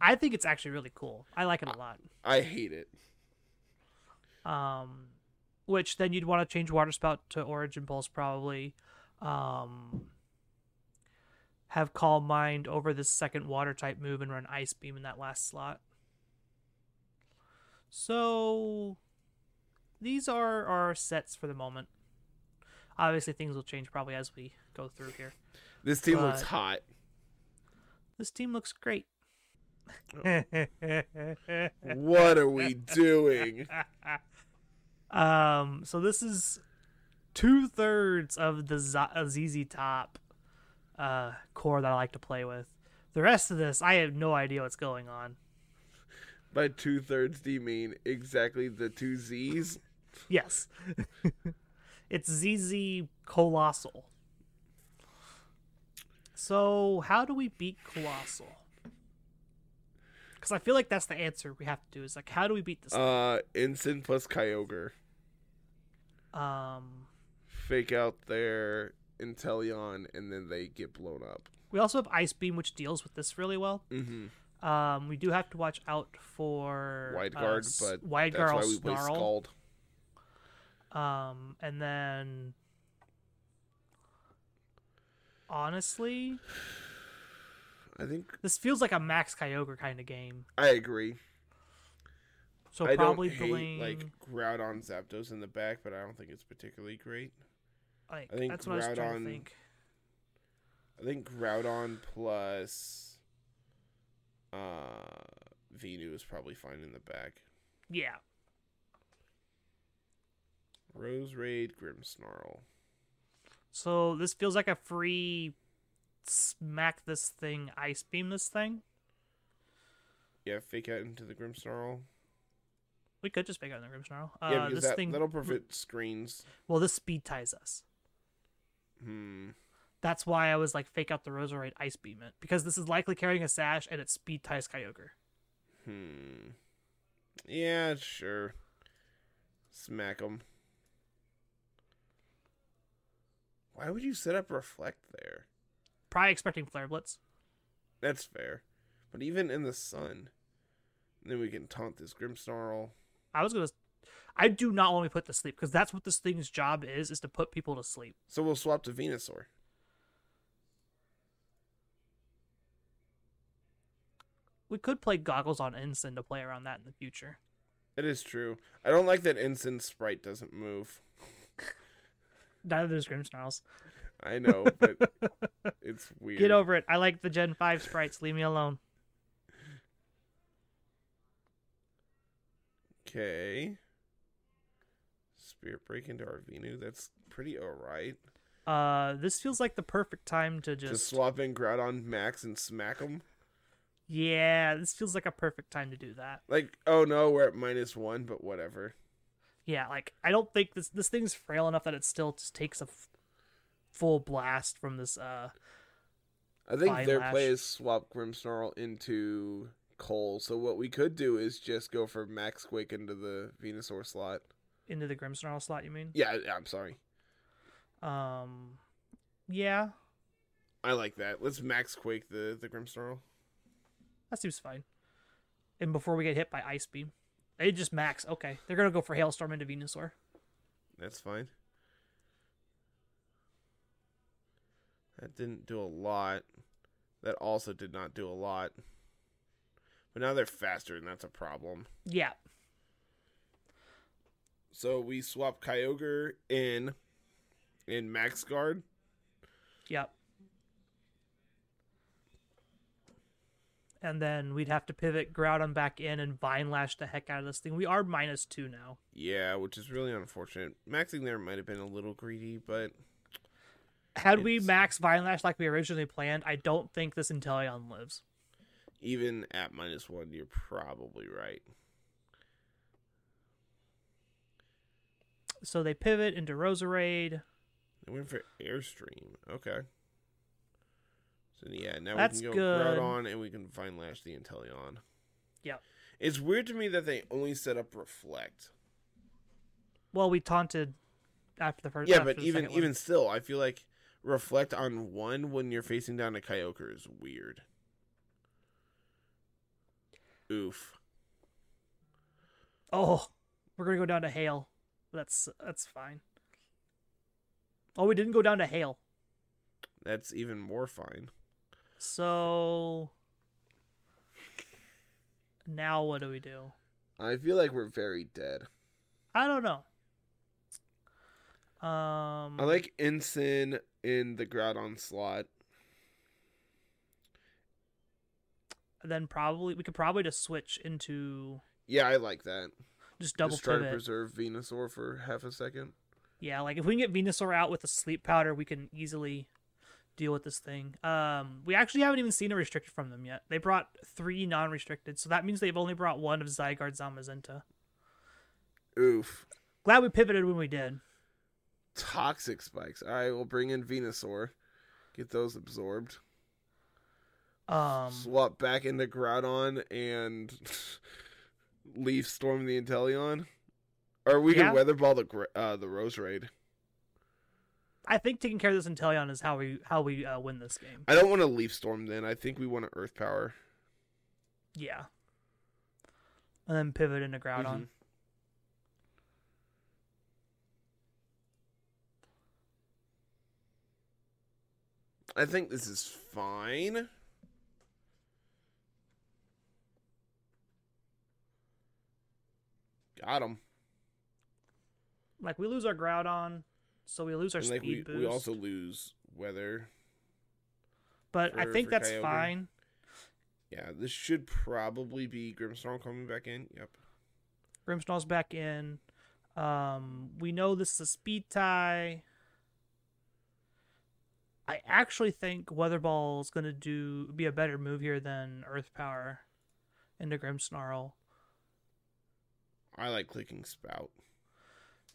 I think it's actually really cool. I like it a lot. I hate it. um, which then you'd want to change water spout to origin pulse probably um, have calm mind over the second water type move and run ice beam in that last slot so these are our sets for the moment obviously things will change probably as we go through here This team looks hot. this team looks great What are we doing? Um, so this is two thirds of the Z- uh, ZZ Top uh, core that I like to play with. The rest of this, I have no idea what's going on. By two thirds, do you mean exactly the two Z's? Yes. it's ZZ Colossal. So, how do we beat Colossal? Because I feel like that's the answer we have to do. Is like, how do we beat this? thing? Uh, Ensign plus Kyogre. Um, Fake out their Inteleon, and then they get blown up. we also have Ice Beam, which deals with this really well. Mm-hmm. Um, we do have to watch out for Wide uh, guard, s- but Wide that's Guard why we play. Scald. Um, and then honestly, I think this feels like a Max Kyogre kind of game. I agree. So I probably don't hate like Groudon Zapdos in the back, but I don't think it's particularly great. like, I think that's what I was trying to think. I think Groudon plus uh Venu is probably fine in the back. Yeah, Roserade, Grim Snarl. so this feels like a free smack this thing, ice beam this thing. Yeah, fake out into the Grimmsnarl. We could just fake out in the Grimmsnarl. Uh, yeah, because this that, thing. that'll prevent screens. Well, this speed ties us. Hmm. That's why I was like fake out the Roserade ice beam it because this is likely carrying a sash and it speed ties Kyogre. Hmm. Yeah, sure. Smack him. Why would you set up Reflect there? Probably expecting Flare Blitz. That's fair. But even in the sun, then we can taunt this Grimmsnarl. I was gonna. I do not want to put to sleep because that's what this thing's job is: is to put people to sleep. So we'll swap to Venusaur. We could play goggles on Ensign to play around that in the future. It is true. I don't like that Ensign sprite doesn't move. Neither does Grimmsnarls. I know, but it's weird. Get over it. I like the Gen Five sprites. Leave me alone. Okay. Spirit break into Arvinu. That's pretty alright. Uh, this feels like the perfect time to Just, just. swap in Groudon Max and smack him. Yeah, this feels like a perfect time to do that. Like, oh no, we're at minus one, but whatever. Yeah, like I don't think this this thing's frail enough that it still just takes a f- full blast from this. Uh, I think their Lash. play is swap Grimmsnarl into Cole. So what we could do is just go for Max Quake into the Venusaur slot. into the Grimmsnarl slot. You mean? Yeah, I'm sorry. Um, yeah, I like that. Let's Max Quake the the Grimmsnarl. That seems fine. And before we get hit by Ice Beam, they just max. Okay, they're gonna go for Hailstorm into Venusaur. That's fine. That didn't do a lot. That also did not do a lot. But now they're faster, and that's a problem. Yeah, So we swap Kyogre in in Max Guard. yep. And then we'd have to pivot Groudon back in and Vine Lash the heck out of this thing. We are minus two now. Yeah, which is really unfortunate. Maxing there might have been a little greedy, but Had we It's- max Vine Lash like we originally planned, I don't think this Inteleon lives. even at minus one, you're probably right. So they pivot into Roserade. They went for Airstream. Okay. So yeah, now That's we can go good. Groudon and we can Vine Lash the Inteleon. Yep. It's weird to me that they only set up Reflect. Well, we taunted after the first. Yeah, but the even one. even still, I feel like Reflect on one when you're facing down a Kyogre is weird. Oof. Oh, we're gonna go down to hail. That's that's fine. Oh, we didn't go down to hail. That's even more fine. So now what do we do? I feel like we're very dead. I don't know. Um, I like Ensign in the Groudon slot. then probably we could probably just switch into Yeah, I like that. just double Just try to preserve Venusaur for half a second. Yeah, like if we can get Venusaur out with a sleep powder, we can easily deal with this thing. Um, we actually haven't even seen a restricted from them yet. They brought three non-restricted, so that means they've only brought one of Zygarde Zamazenta. Oof. Glad we pivoted when we did. Toxic spikes. All right, we'll bring in Venusaur. Get those absorbed. Um, Swap back into Groudon and Leaf Storm the Inteleon. Or we Yeah. can Weather Ball the uh, the Roserade. I think taking care of this Inteleon is how we how we uh, win this game. I don't want to Leaf Storm then. I think we want to Earth Power. Yeah. And then pivot into Groudon. Mhm. I think this is fine. Got him. Like we lose our Groudon, so we lose our And like we, speed boost. we also lose weather. but I think that's Kyogre. fine. Yeah, this should probably be Grimmsnarl coming back in. Yep. Grimmsnarl's back in. Um, we know this is a speed tie. I actually think Weather Ball is gonna do be a better move here than Earth Power into Grimmsnarl. I like clicking Spout.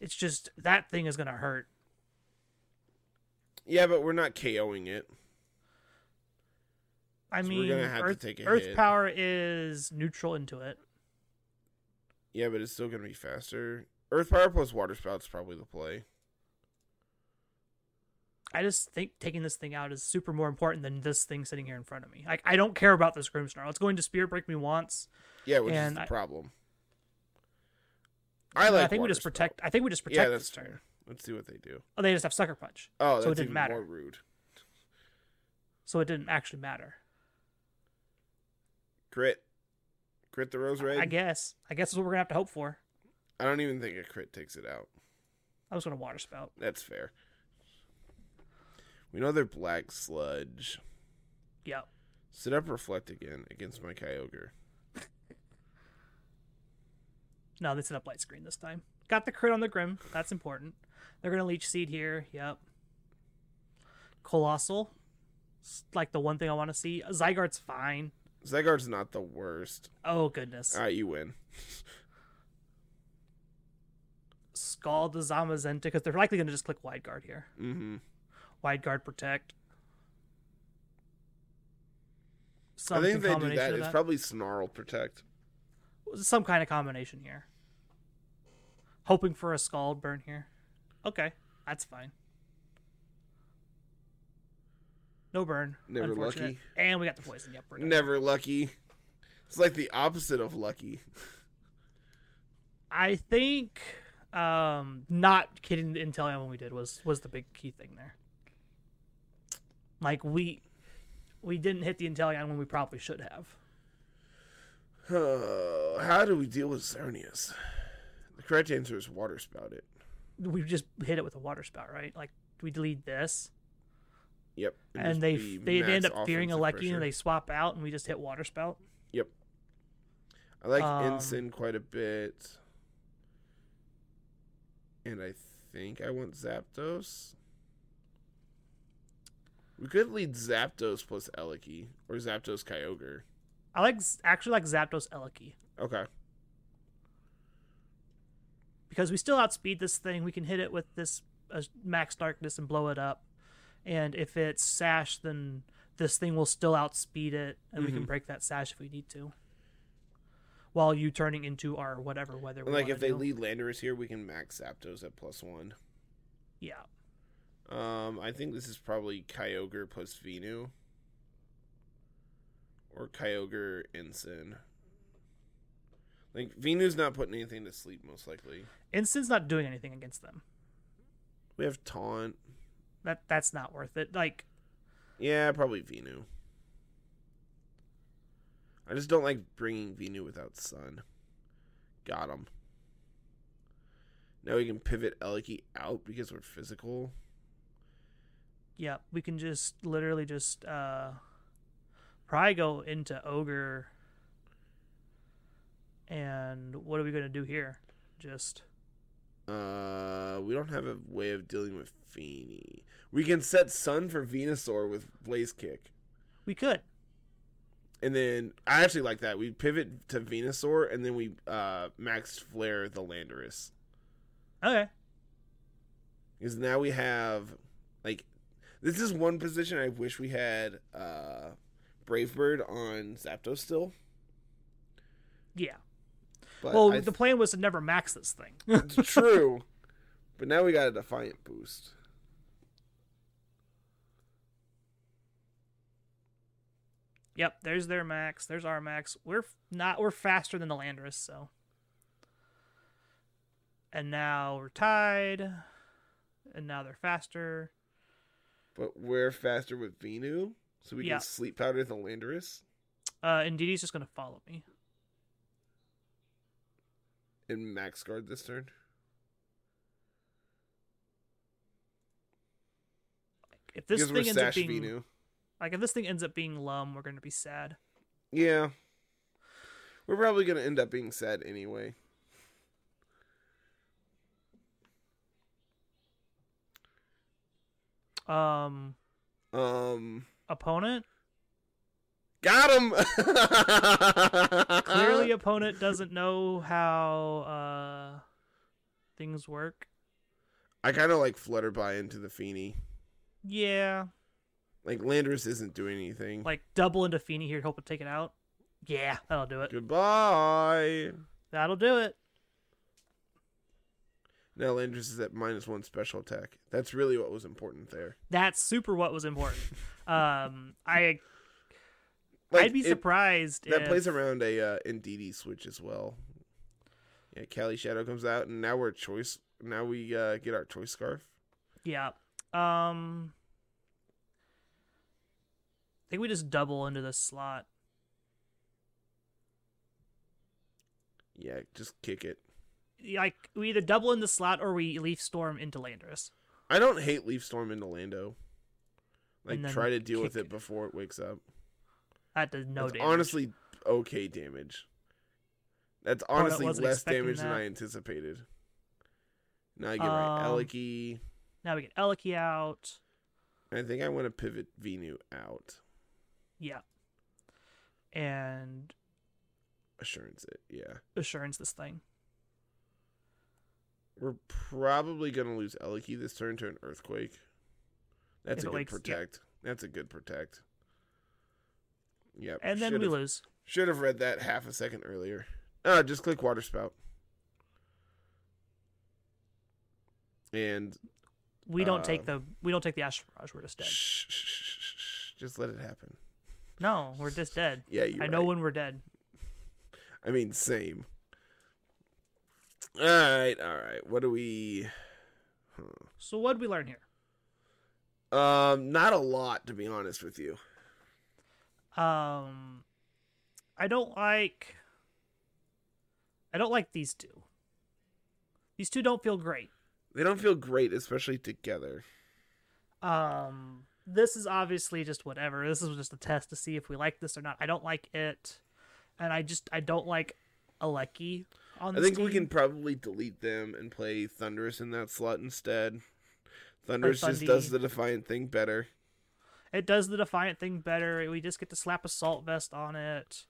It's just that thing is gonna hurt. Yeah, but we're not KOing it. I So we're mean, gonna have to Earth, Earth hit. Power is neutral into it. Yeah, but it's still gonna be faster. Earth Power plus Water Spout's probably the play. I just think taking this thing out is super more important than this thing sitting here in front of me. Like I don't care about this Grimmsnarl. It's going to Spirit Break me once. Yeah, which is the I- problem. I like. I think we just Spout. protect. I think we just Yeah, protect that's this turn. fair. Let's see what they do. Oh, they just have Sucker Punch, Oh, that's So it didn't even matter. more rude. so it didn't actually matter. Crit, crit the Roserade. I guess. I guess that's what we're gonna have to hope for. I don't even think a crit takes it out. I was gonna Water Spout. That's fair. We know they're Black Sludge. Yep. Sit up, reflect again against my Kyogre. No, they set up light screen this time. Got the crit on the Grim. That's important. They're gonna Leech Seed here. Yep. Colossal. It's like the one thing I want to see. Zygarde's fine. Zygarde's not the worst. Oh goodness. All right, you win. Scald the Zamazenta because they're likely gonna just click Wide Guard here. Mm-hmm. Wide Guard Protect. I think if they do that. It's that. probably Snarl Protect. some kind of combination here. Hoping for a Scald burn here. Okay, that's fine. No burn. Never lucky. And we got the poison. Yep. Never lucky. It's like the opposite of lucky. I think um not hitting the Inteleon when we did was was the big key thing there. Like we we didn't hit the Inteleon when we probably should have. how do we deal with Xerneas? The correct answer is water spout it. We just hit it with a water spout, right? Like we delete this, Yep. and they they end up fearing a Lecky, and they swap out, and we just hit water spout. Yep. I like Um, Ensign quite a bit. And I think I want Zapdos. We could lead Zapdos plus Eliki or Zapdos Kyogre. I like actually like Zapdos Eliki Okay. Because we still outspeed this thing. We can hit it with this uh, max darkness and blow it up, and if it's sash, then this thing will still outspeed it, and we can Mhm. break that sash if we need to. While you turning into our whatever weather. We like if they do. lead Landorus here, we can max Zapdos at plus one. yeah, Um, I think this is probably Kyogre plus Venu. Or Kyogre Ensign. Like Venu's not putting anything to sleep most likely. Instant's not doing anything against them. We have Taunt. That that's not worth it. Like Yeah, probably Venu. I just don't like bringing Venu without Sun. Got him. Now we can pivot Eliki out because we're physical. yeah, we can just literally just uh probably go into ogre. And what are we gonna do here? Just Uh, we don't have a way of dealing with Fini. We can set Sun for Venusaur with Blaze Kick. We could. And then I actually like that. We pivot to Venusaur and then we uh max flare the Landorus. Okay. Because now we have like this is one position I wish we had uh Brave Bird on Zapdos still. Yeah. But well, I the plan was to never max this thing. It's true. but now we got a Defiant boost. yep. There's their max. There's our max. We're not. We're faster than the Landorus, so. And now we're tied. And now they're faster. But we're faster with Venu, so we Yeah. can sleep powder the Landorus Uh, and Didi's just gonna follow me. And max guard this turn. If this thing ends up being Venu. like, if this thing ends up being Lum, we're gonna be sad. Yeah. We're probably gonna end up being sad anyway. Um, Um opponent. Got him Clearly, opponent doesn't know how uh things work. I kinda like Flutterby into the Fini. Yeah, Like Landorus isn't doing anything. like double into Fini here, to hope to take it out. Yeah, that'll do it. Goodbye. That'll do it. Now Landorus is at minus one special attack. That's really what was important there. That's super. What was important? um, I Like, I'd be it- surprised That if, plays around a uh, switch as well. Yeah, Cali Shadow comes out, and now we're choice. Now we uh, get our choice scarf. Yeah. Um, I think we just double into the slot. Yeah, just kick it. Like we either double in the slot or we leaf storm into Landorus. I don't hate Leaf Storm into Lando. Like try to deal with kick- it before it wakes up. That does no That's damage. honestly okay damage. That's honestly less damage than. I anticipated. Now I get my Um, Eliki. now we get Eliki out. I think I want to pivot Venu out. Yeah. And Assurance it, yeah. assurance this thing. We're probably gonna lose Eliki this turn to an earthquake. That's If a good wakes- yeah. protect. That's a good protect. Yep. And then we should've- lose. Should have read that half a second earlier. Uh, just click water spout. And We don't take uh, the we don't take the Astral Barrage, we're just dead. shh, shh, shh, just let it happen. No, we're just dead. Yeah, you. I know when we're dead. I mean, same. All right, all right. What do we? So what did we learn here? Um, not a lot to be honest with you. Um I don't like I don't like these two. These two don't feel great. They don't feel great, especially together. Um this is obviously just whatever. This is just a test to see if we like this or not. I don't like it. And I just I don't like Aleki on I think we can probably delete them and play Thundurus in that slot instead. Thundurus just does the Defiant thing better. It does the defiant thing better. We just get to slap assault vest on it.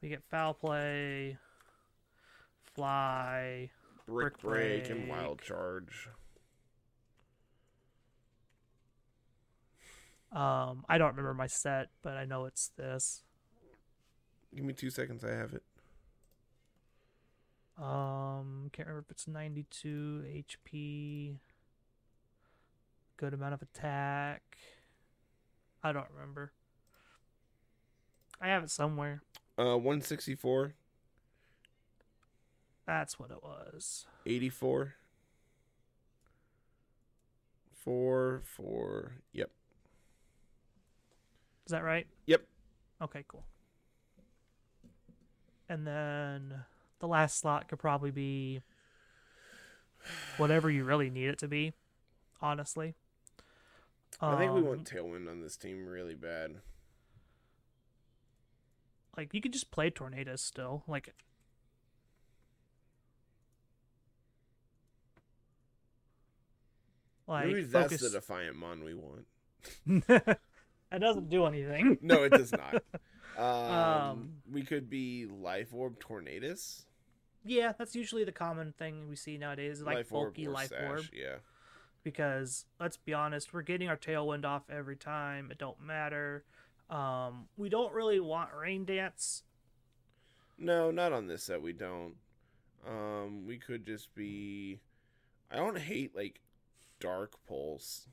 We get foul play, fly. Brick, Brick break, and wild charge. Um, I don't remember my set, but I know it's this. Give me two seconds. I have it. Um, can't remember if it's 92 HP. Good amount of attack. I don't remember. I have it somewhere. Uh, 164, That's what it was. 84, 4, 4. Yep. Is that right? Yep. Okay, cool. And then the last slot could probably be whatever you really need it to be, honestly. I think we Um, want Tailwind on this team really bad. like you could just play Tornadus still. Like Like Maybe that's focus. the defiant mon we want. that doesn't do anything. No, it does not. Um, Um, we could be life orb Tornadus. Yeah, that's usually the common thing we see nowadays, like life orb bulky or life sash, orb. Yeah. Because let's be honest, we're getting our tailwind off every time. It don't matter. Um, we don't really want rain dance. No, not on this set. We don't. Um, we could just be. I don't hate like Dark Pulse.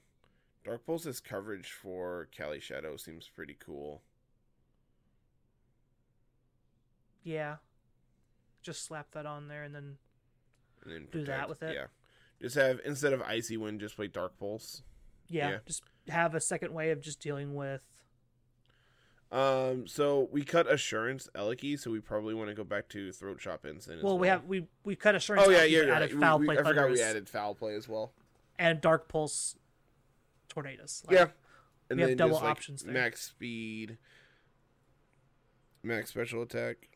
Dark Pulse's coverage for Cali Shadow seems pretty cool. Yeah, just slap that on there and then And then Do that with it? Yeah. Just have instead of Icy Wind, just play Dark Pulse. yeah, Yeah. just have a second way of just dealing with. Um, so we cut Assurance Eliki, so we probably want to go back to Throat Chop Incin. as Well, we have we we cut assurance. Oh yeah, yeah, we yeah. added We- foul we- play I forgot we added foul play as well. and dark pulse Tornadus. Like, yeah, and we have double just, like, options there. Max speed, max special attack.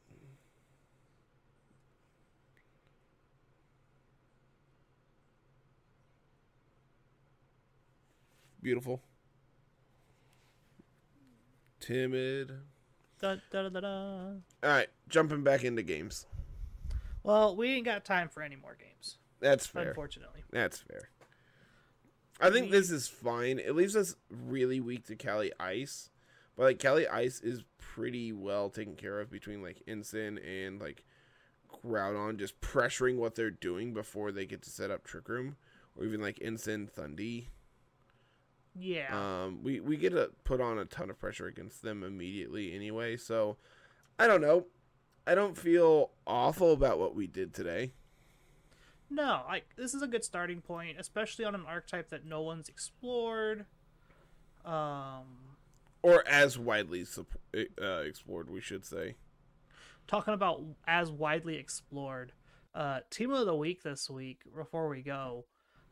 Beautiful. Timid. Da, da, da. All right, jumping back into games. Well, we ain't got time for any more games, That's fair. unfortunately. That's fair. I think We- this is fine. It leaves us really weak to Cali Ice, but like Cali Ice is pretty well taken care of between like Incin and like Groudon just pressuring what they're doing before they get to set up Trick Room, or even like Incin Thundy. Yeah. Um, we we get to put on a ton of pressure against them immediately anyway. So I don't know. I don't feel awful about what we did today. No, like this is a good starting point, especially on an archetype that no one's explored. Um, or as widely uh, explored, we should say. talking about as widely explored, uh, team of the week this week. Before we go,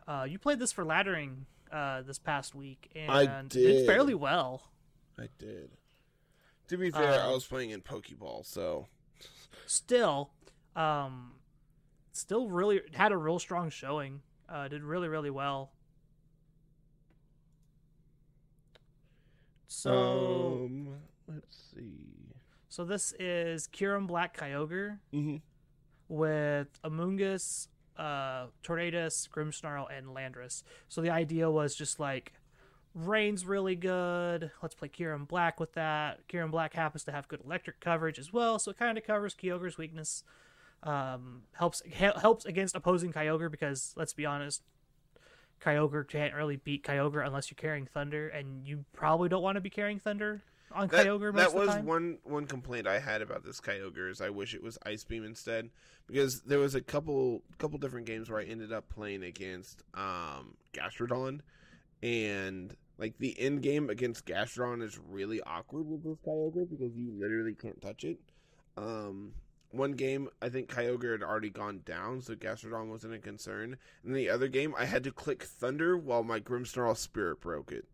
uh, you played this for laddering uh, this past week and I did did. fairly well. I did. To be fair, I Uh, was playing in Pokeball, so Still, um, still really had a real strong showing. Uh, did really really well. So um, let's see. so this is Kyurem Black Kyogre. Mm-hmm. with Amoonguss, uh, Tornadus, Grimmsnarl, and Landorus. So the idea was just like, Rain's really good. Let's play Kyurem Black with that. Kyurem Black happens to have good electric coverage as well, so it kind of covers Kyogre's weakness. Um, helps he- helps against opposing Kyogre because let's be honest, Kyogre can't really beat Kyogre unless you're carrying Thunder, and you probably don't want to be carrying Thunder on That, Kyogre most that was one one complaint I had about this Kyogre is I wish it was Ice Beam instead because there was a couple couple different games where I ended up playing against um Gastrodon and like the end game against Gastrodon is really awkward with this Kyogre because you literally can't touch it. Um one game I think Kyogre had already gone down, so Gastrodon wasn't a concern. And the other game I had to click Thunder while my Grimmsnarl Spirit broke it.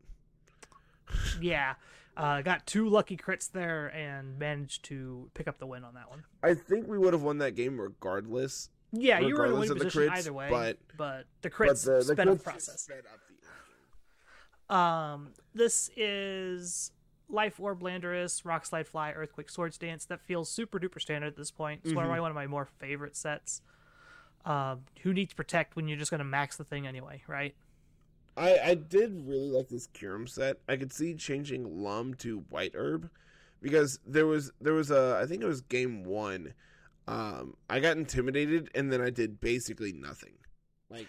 Yeah, uh, got two lucky crits there and managed to pick up the win on that one. I think we would have won that game regardless Yeah, you were in a Regardless the position crits, either way, but- but the but crits the, the sped up the process. sped up the- Um, this is Life Orb Landorus, Rock Slide Fly, Earthquake Swords Dance. That feels super duper standard at this point. It's one of Mhm. my one of my more favorite sets. Um, who needs protect when you're just gonna max the thing anyway, right? I I did really like this Kyurem set. I could see changing Lum to White Herb because there was there was a I think it was game one. Um, I got intimidated and then I did basically nothing. Like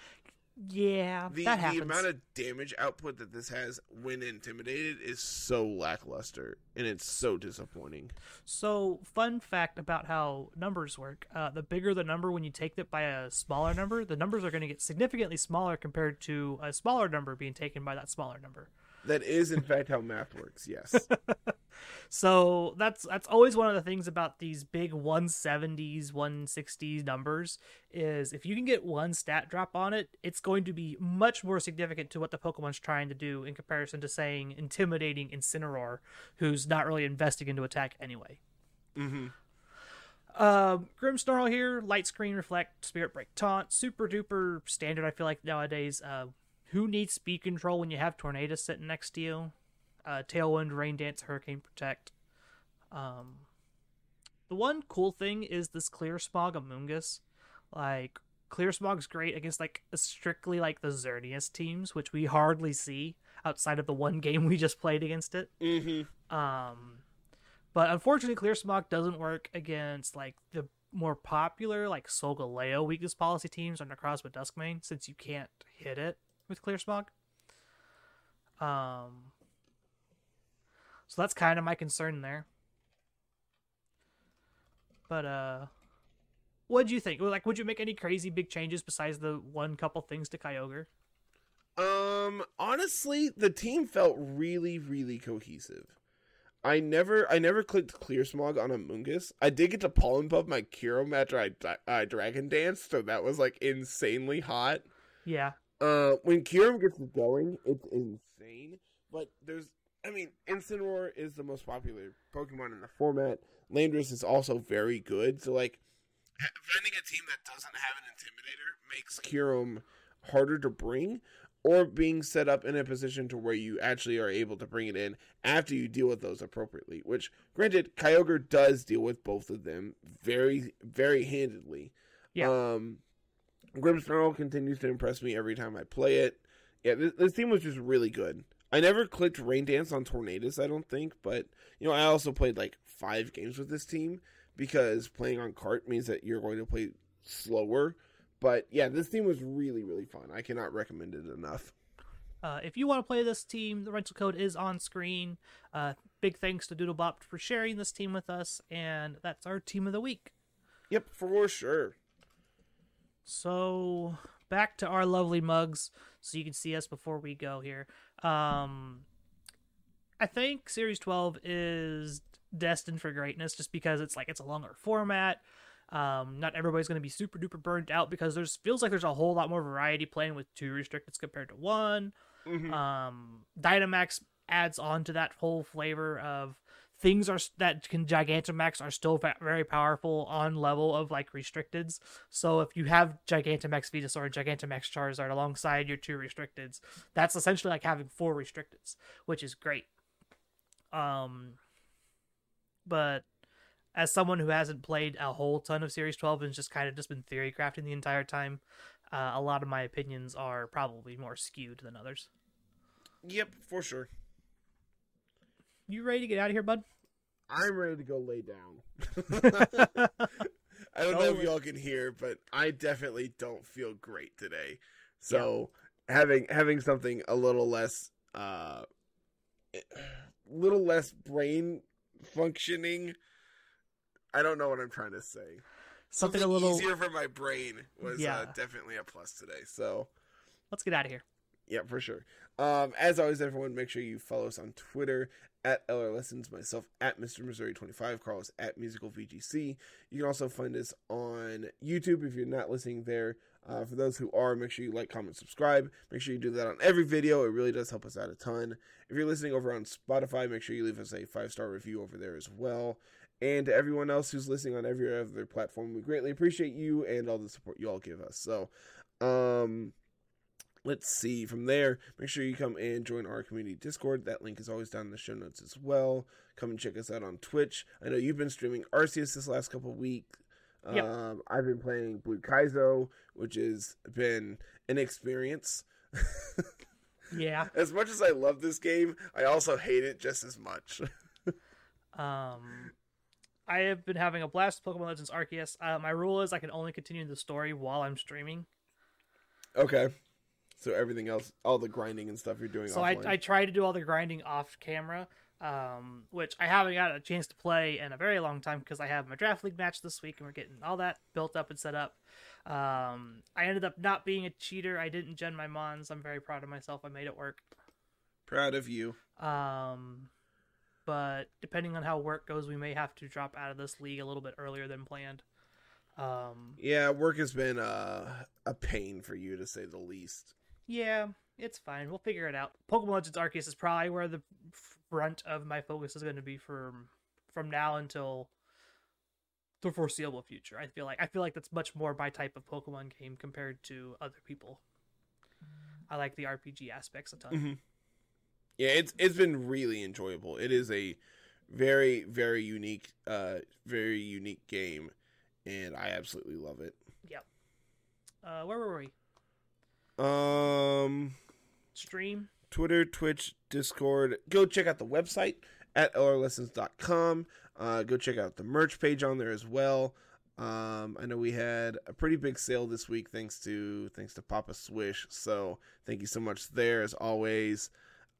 Yeah, the that the amount of damage output that this has when intimidated is so lackluster and it's so disappointing. So, fun fact about how numbers work: uh, the bigger the number when you take it by a smaller number, the numbers are going to get significantly smaller compared to a smaller number being taken by that smaller number. That is in fact how math works. Yes. So that's that's always one of the things about these big 170s, 160s numbers is if you can get one stat drop on it, it's going to be much more significant to what the Pokemon's trying to do in comparison to saying intimidating Incineroar, who's not really investing into attack anyway. hmm Um, Grimmsnarl here, light screen, reflect, spirit break, taunt, super duper standard. I feel like nowadays. Uh, who needs speed control when you have Tornado sitting next to you? Uh, Tailwind, Rain Dance, Hurricane Protect. Um, the one cool thing is this Clear Smog Amoonguss. Like, Clear Smog's great against, like, strictly, like, the Xerneas teams, which we hardly see outside of the one game we just played against it. Mm-hmm. Um, but unfortunately, Clear Smog doesn't work against, like, the more popular, like, Solgaleo weakness policy teams or with Dusk Mane, since you can't hit it with Clear Smog. Um, so that's kind of my concern there. But uh, what do you think? Like, would you make any crazy big changes besides the one couple things to Kyogre? Um, honestly, the team felt really, really cohesive. I never, I never clicked Clear Smog on Amoonguss. I did get to Pollen Puff my Kyurem after I, I Dragon Danced, so that was like insanely hot. Yeah. Uh, when Kyurem gets going, it's insane. But there's, I mean, Incineroar is the most popular Pokemon in the format. Landorus is also very good. So like, finding a team that doesn't have an Intimidator makes Kyurem harder to bring, or being set up in a position to where you actually are able to bring it in after you deal with those appropriately. Which, granted, Kyogre does deal with both of them very, very handedly. Yeah. Um, Grimmsnarl continues to impress me every time I play it. Yeah, this, this team was just really good. I never clicked Rain Dance on Tornadus, I don't think, but you know, I also played like five games with this team because playing on cart means that you're going to play slower. But yeah, this team was really, really fun. I cannot recommend it enough. Uh, if you want to play this team, the rental code is on screen. Uh, big thanks to Doodlebop for sharing this team with us, and that's our team of the week. Yep, for sure. So back to our lovely mugs, so you can see us before we go here. Um, I think Series 12 is destined for greatness just because it's like it's a longer format. Um, not everybody's going to be super duper burnt out because there's feels like there's a whole lot more variety playing with two restricted compared to one. Mhm. Um, Dynamax adds on to that whole flavor of things are that can Gigantamax are still very powerful on level of like restricteds. So if you have Gigantamax Venusaur and Gigantamax Charizard alongside your two restricteds, that's essentially like having four restricteds, which is great. Um, but as someone who hasn't played a whole ton of Series 12 and just kind of just been theory crafting the entire time, uh, a lot of my opinions are probably more skewed than others. Yep, for sure. You ready to get out of here, bud? I'm ready to go lay down. I don't know if y'all can hear, but I definitely don't feel great today. So having having something a little less uh little less brain functioning I don't know what I'm trying to say. Something a little. easier for my brain was uh, definitely a plus today. So Let's get out of here. Yeah, for sure. Um, as always, everyone, make sure you follow us on Twitter at LR Lessons, myself at Mr. Missouri 25, Carlos at Musical VGC. You can also find us on YouTube if you're not listening there. Uh, for those who are, make sure you like, comment, subscribe. Make sure you do that on every video. It really does help us out a ton. If you're listening over on Spotify, make sure you leave us a five star review over there as well. And to everyone else who's listening on every other platform, we greatly appreciate you and all the support you all give us. So, um, let's see from there make sure you come and join our community discord that link is always down in the show notes as well come and check us out on twitch i know you've been streaming arceus this last couple of weeks Yep. um, i've been playing blue kaizo which has been an experience Yeah. as much as i love this game i also hate it just as much Um, I have been having a blast with Pokemon Legends Arceus. Uh, my rule is I can only continue the story while I'm streaming. okay so everything else all the grinding and stuff you're doing So I. I try to do all the grinding off camera, um, which I haven't got a chance to play in a very long time because I have my draft league match this week and we're getting all that built up and set up. Um, I ended up not being a cheater. I didn't gen my mons. I'm very proud of myself. I made it work. proud of you Um, but depending on how work goes, we may have to drop out of this league a little bit earlier than planned. Um, yeah work has been uh, a pain for you to say the least yeah, it's fine. We'll figure it out. Pokemon Legends Arceus is probably where the front of my focus is going to be from from now until the foreseeable future. I feel like I feel like that's much more my type of Pokemon game compared to other people. I like the RPG aspects a ton. Mm-hmm. Yeah, it's it's been really enjoyable. It is a very very unique, uh, very unique game, and I absolutely love it. Yep. Uh, where were we? Um, Stream. Twitter, Twitch, Discord. Go check out the website at lrlessons.com. Uh, go check out the merch page on there as well. Um, I know we had a pretty big sale this week thanks to thanks to Papa Swish. So thank you so much there as always.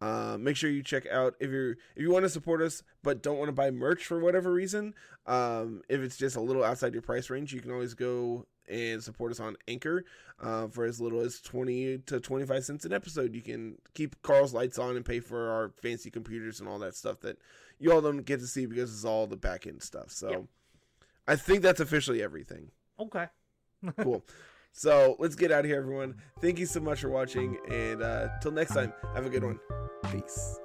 Uh, make sure you check out if you're if you want to support us but don't want to buy merch for whatever reason. Um, if it's just a little outside your price range, you can always go and support us on Anchor uh, for as little as 20 to 25 cents an episode. You can keep Carl's lights on and pay for our fancy computers and all that stuff that you all don't get to see because it's all the back end stuff. So Yep. I think that's officially everything. Okay. Cool. so let's get out of here, everyone. Thank you so much for watching. And uh, till next time, have a good one. Peace.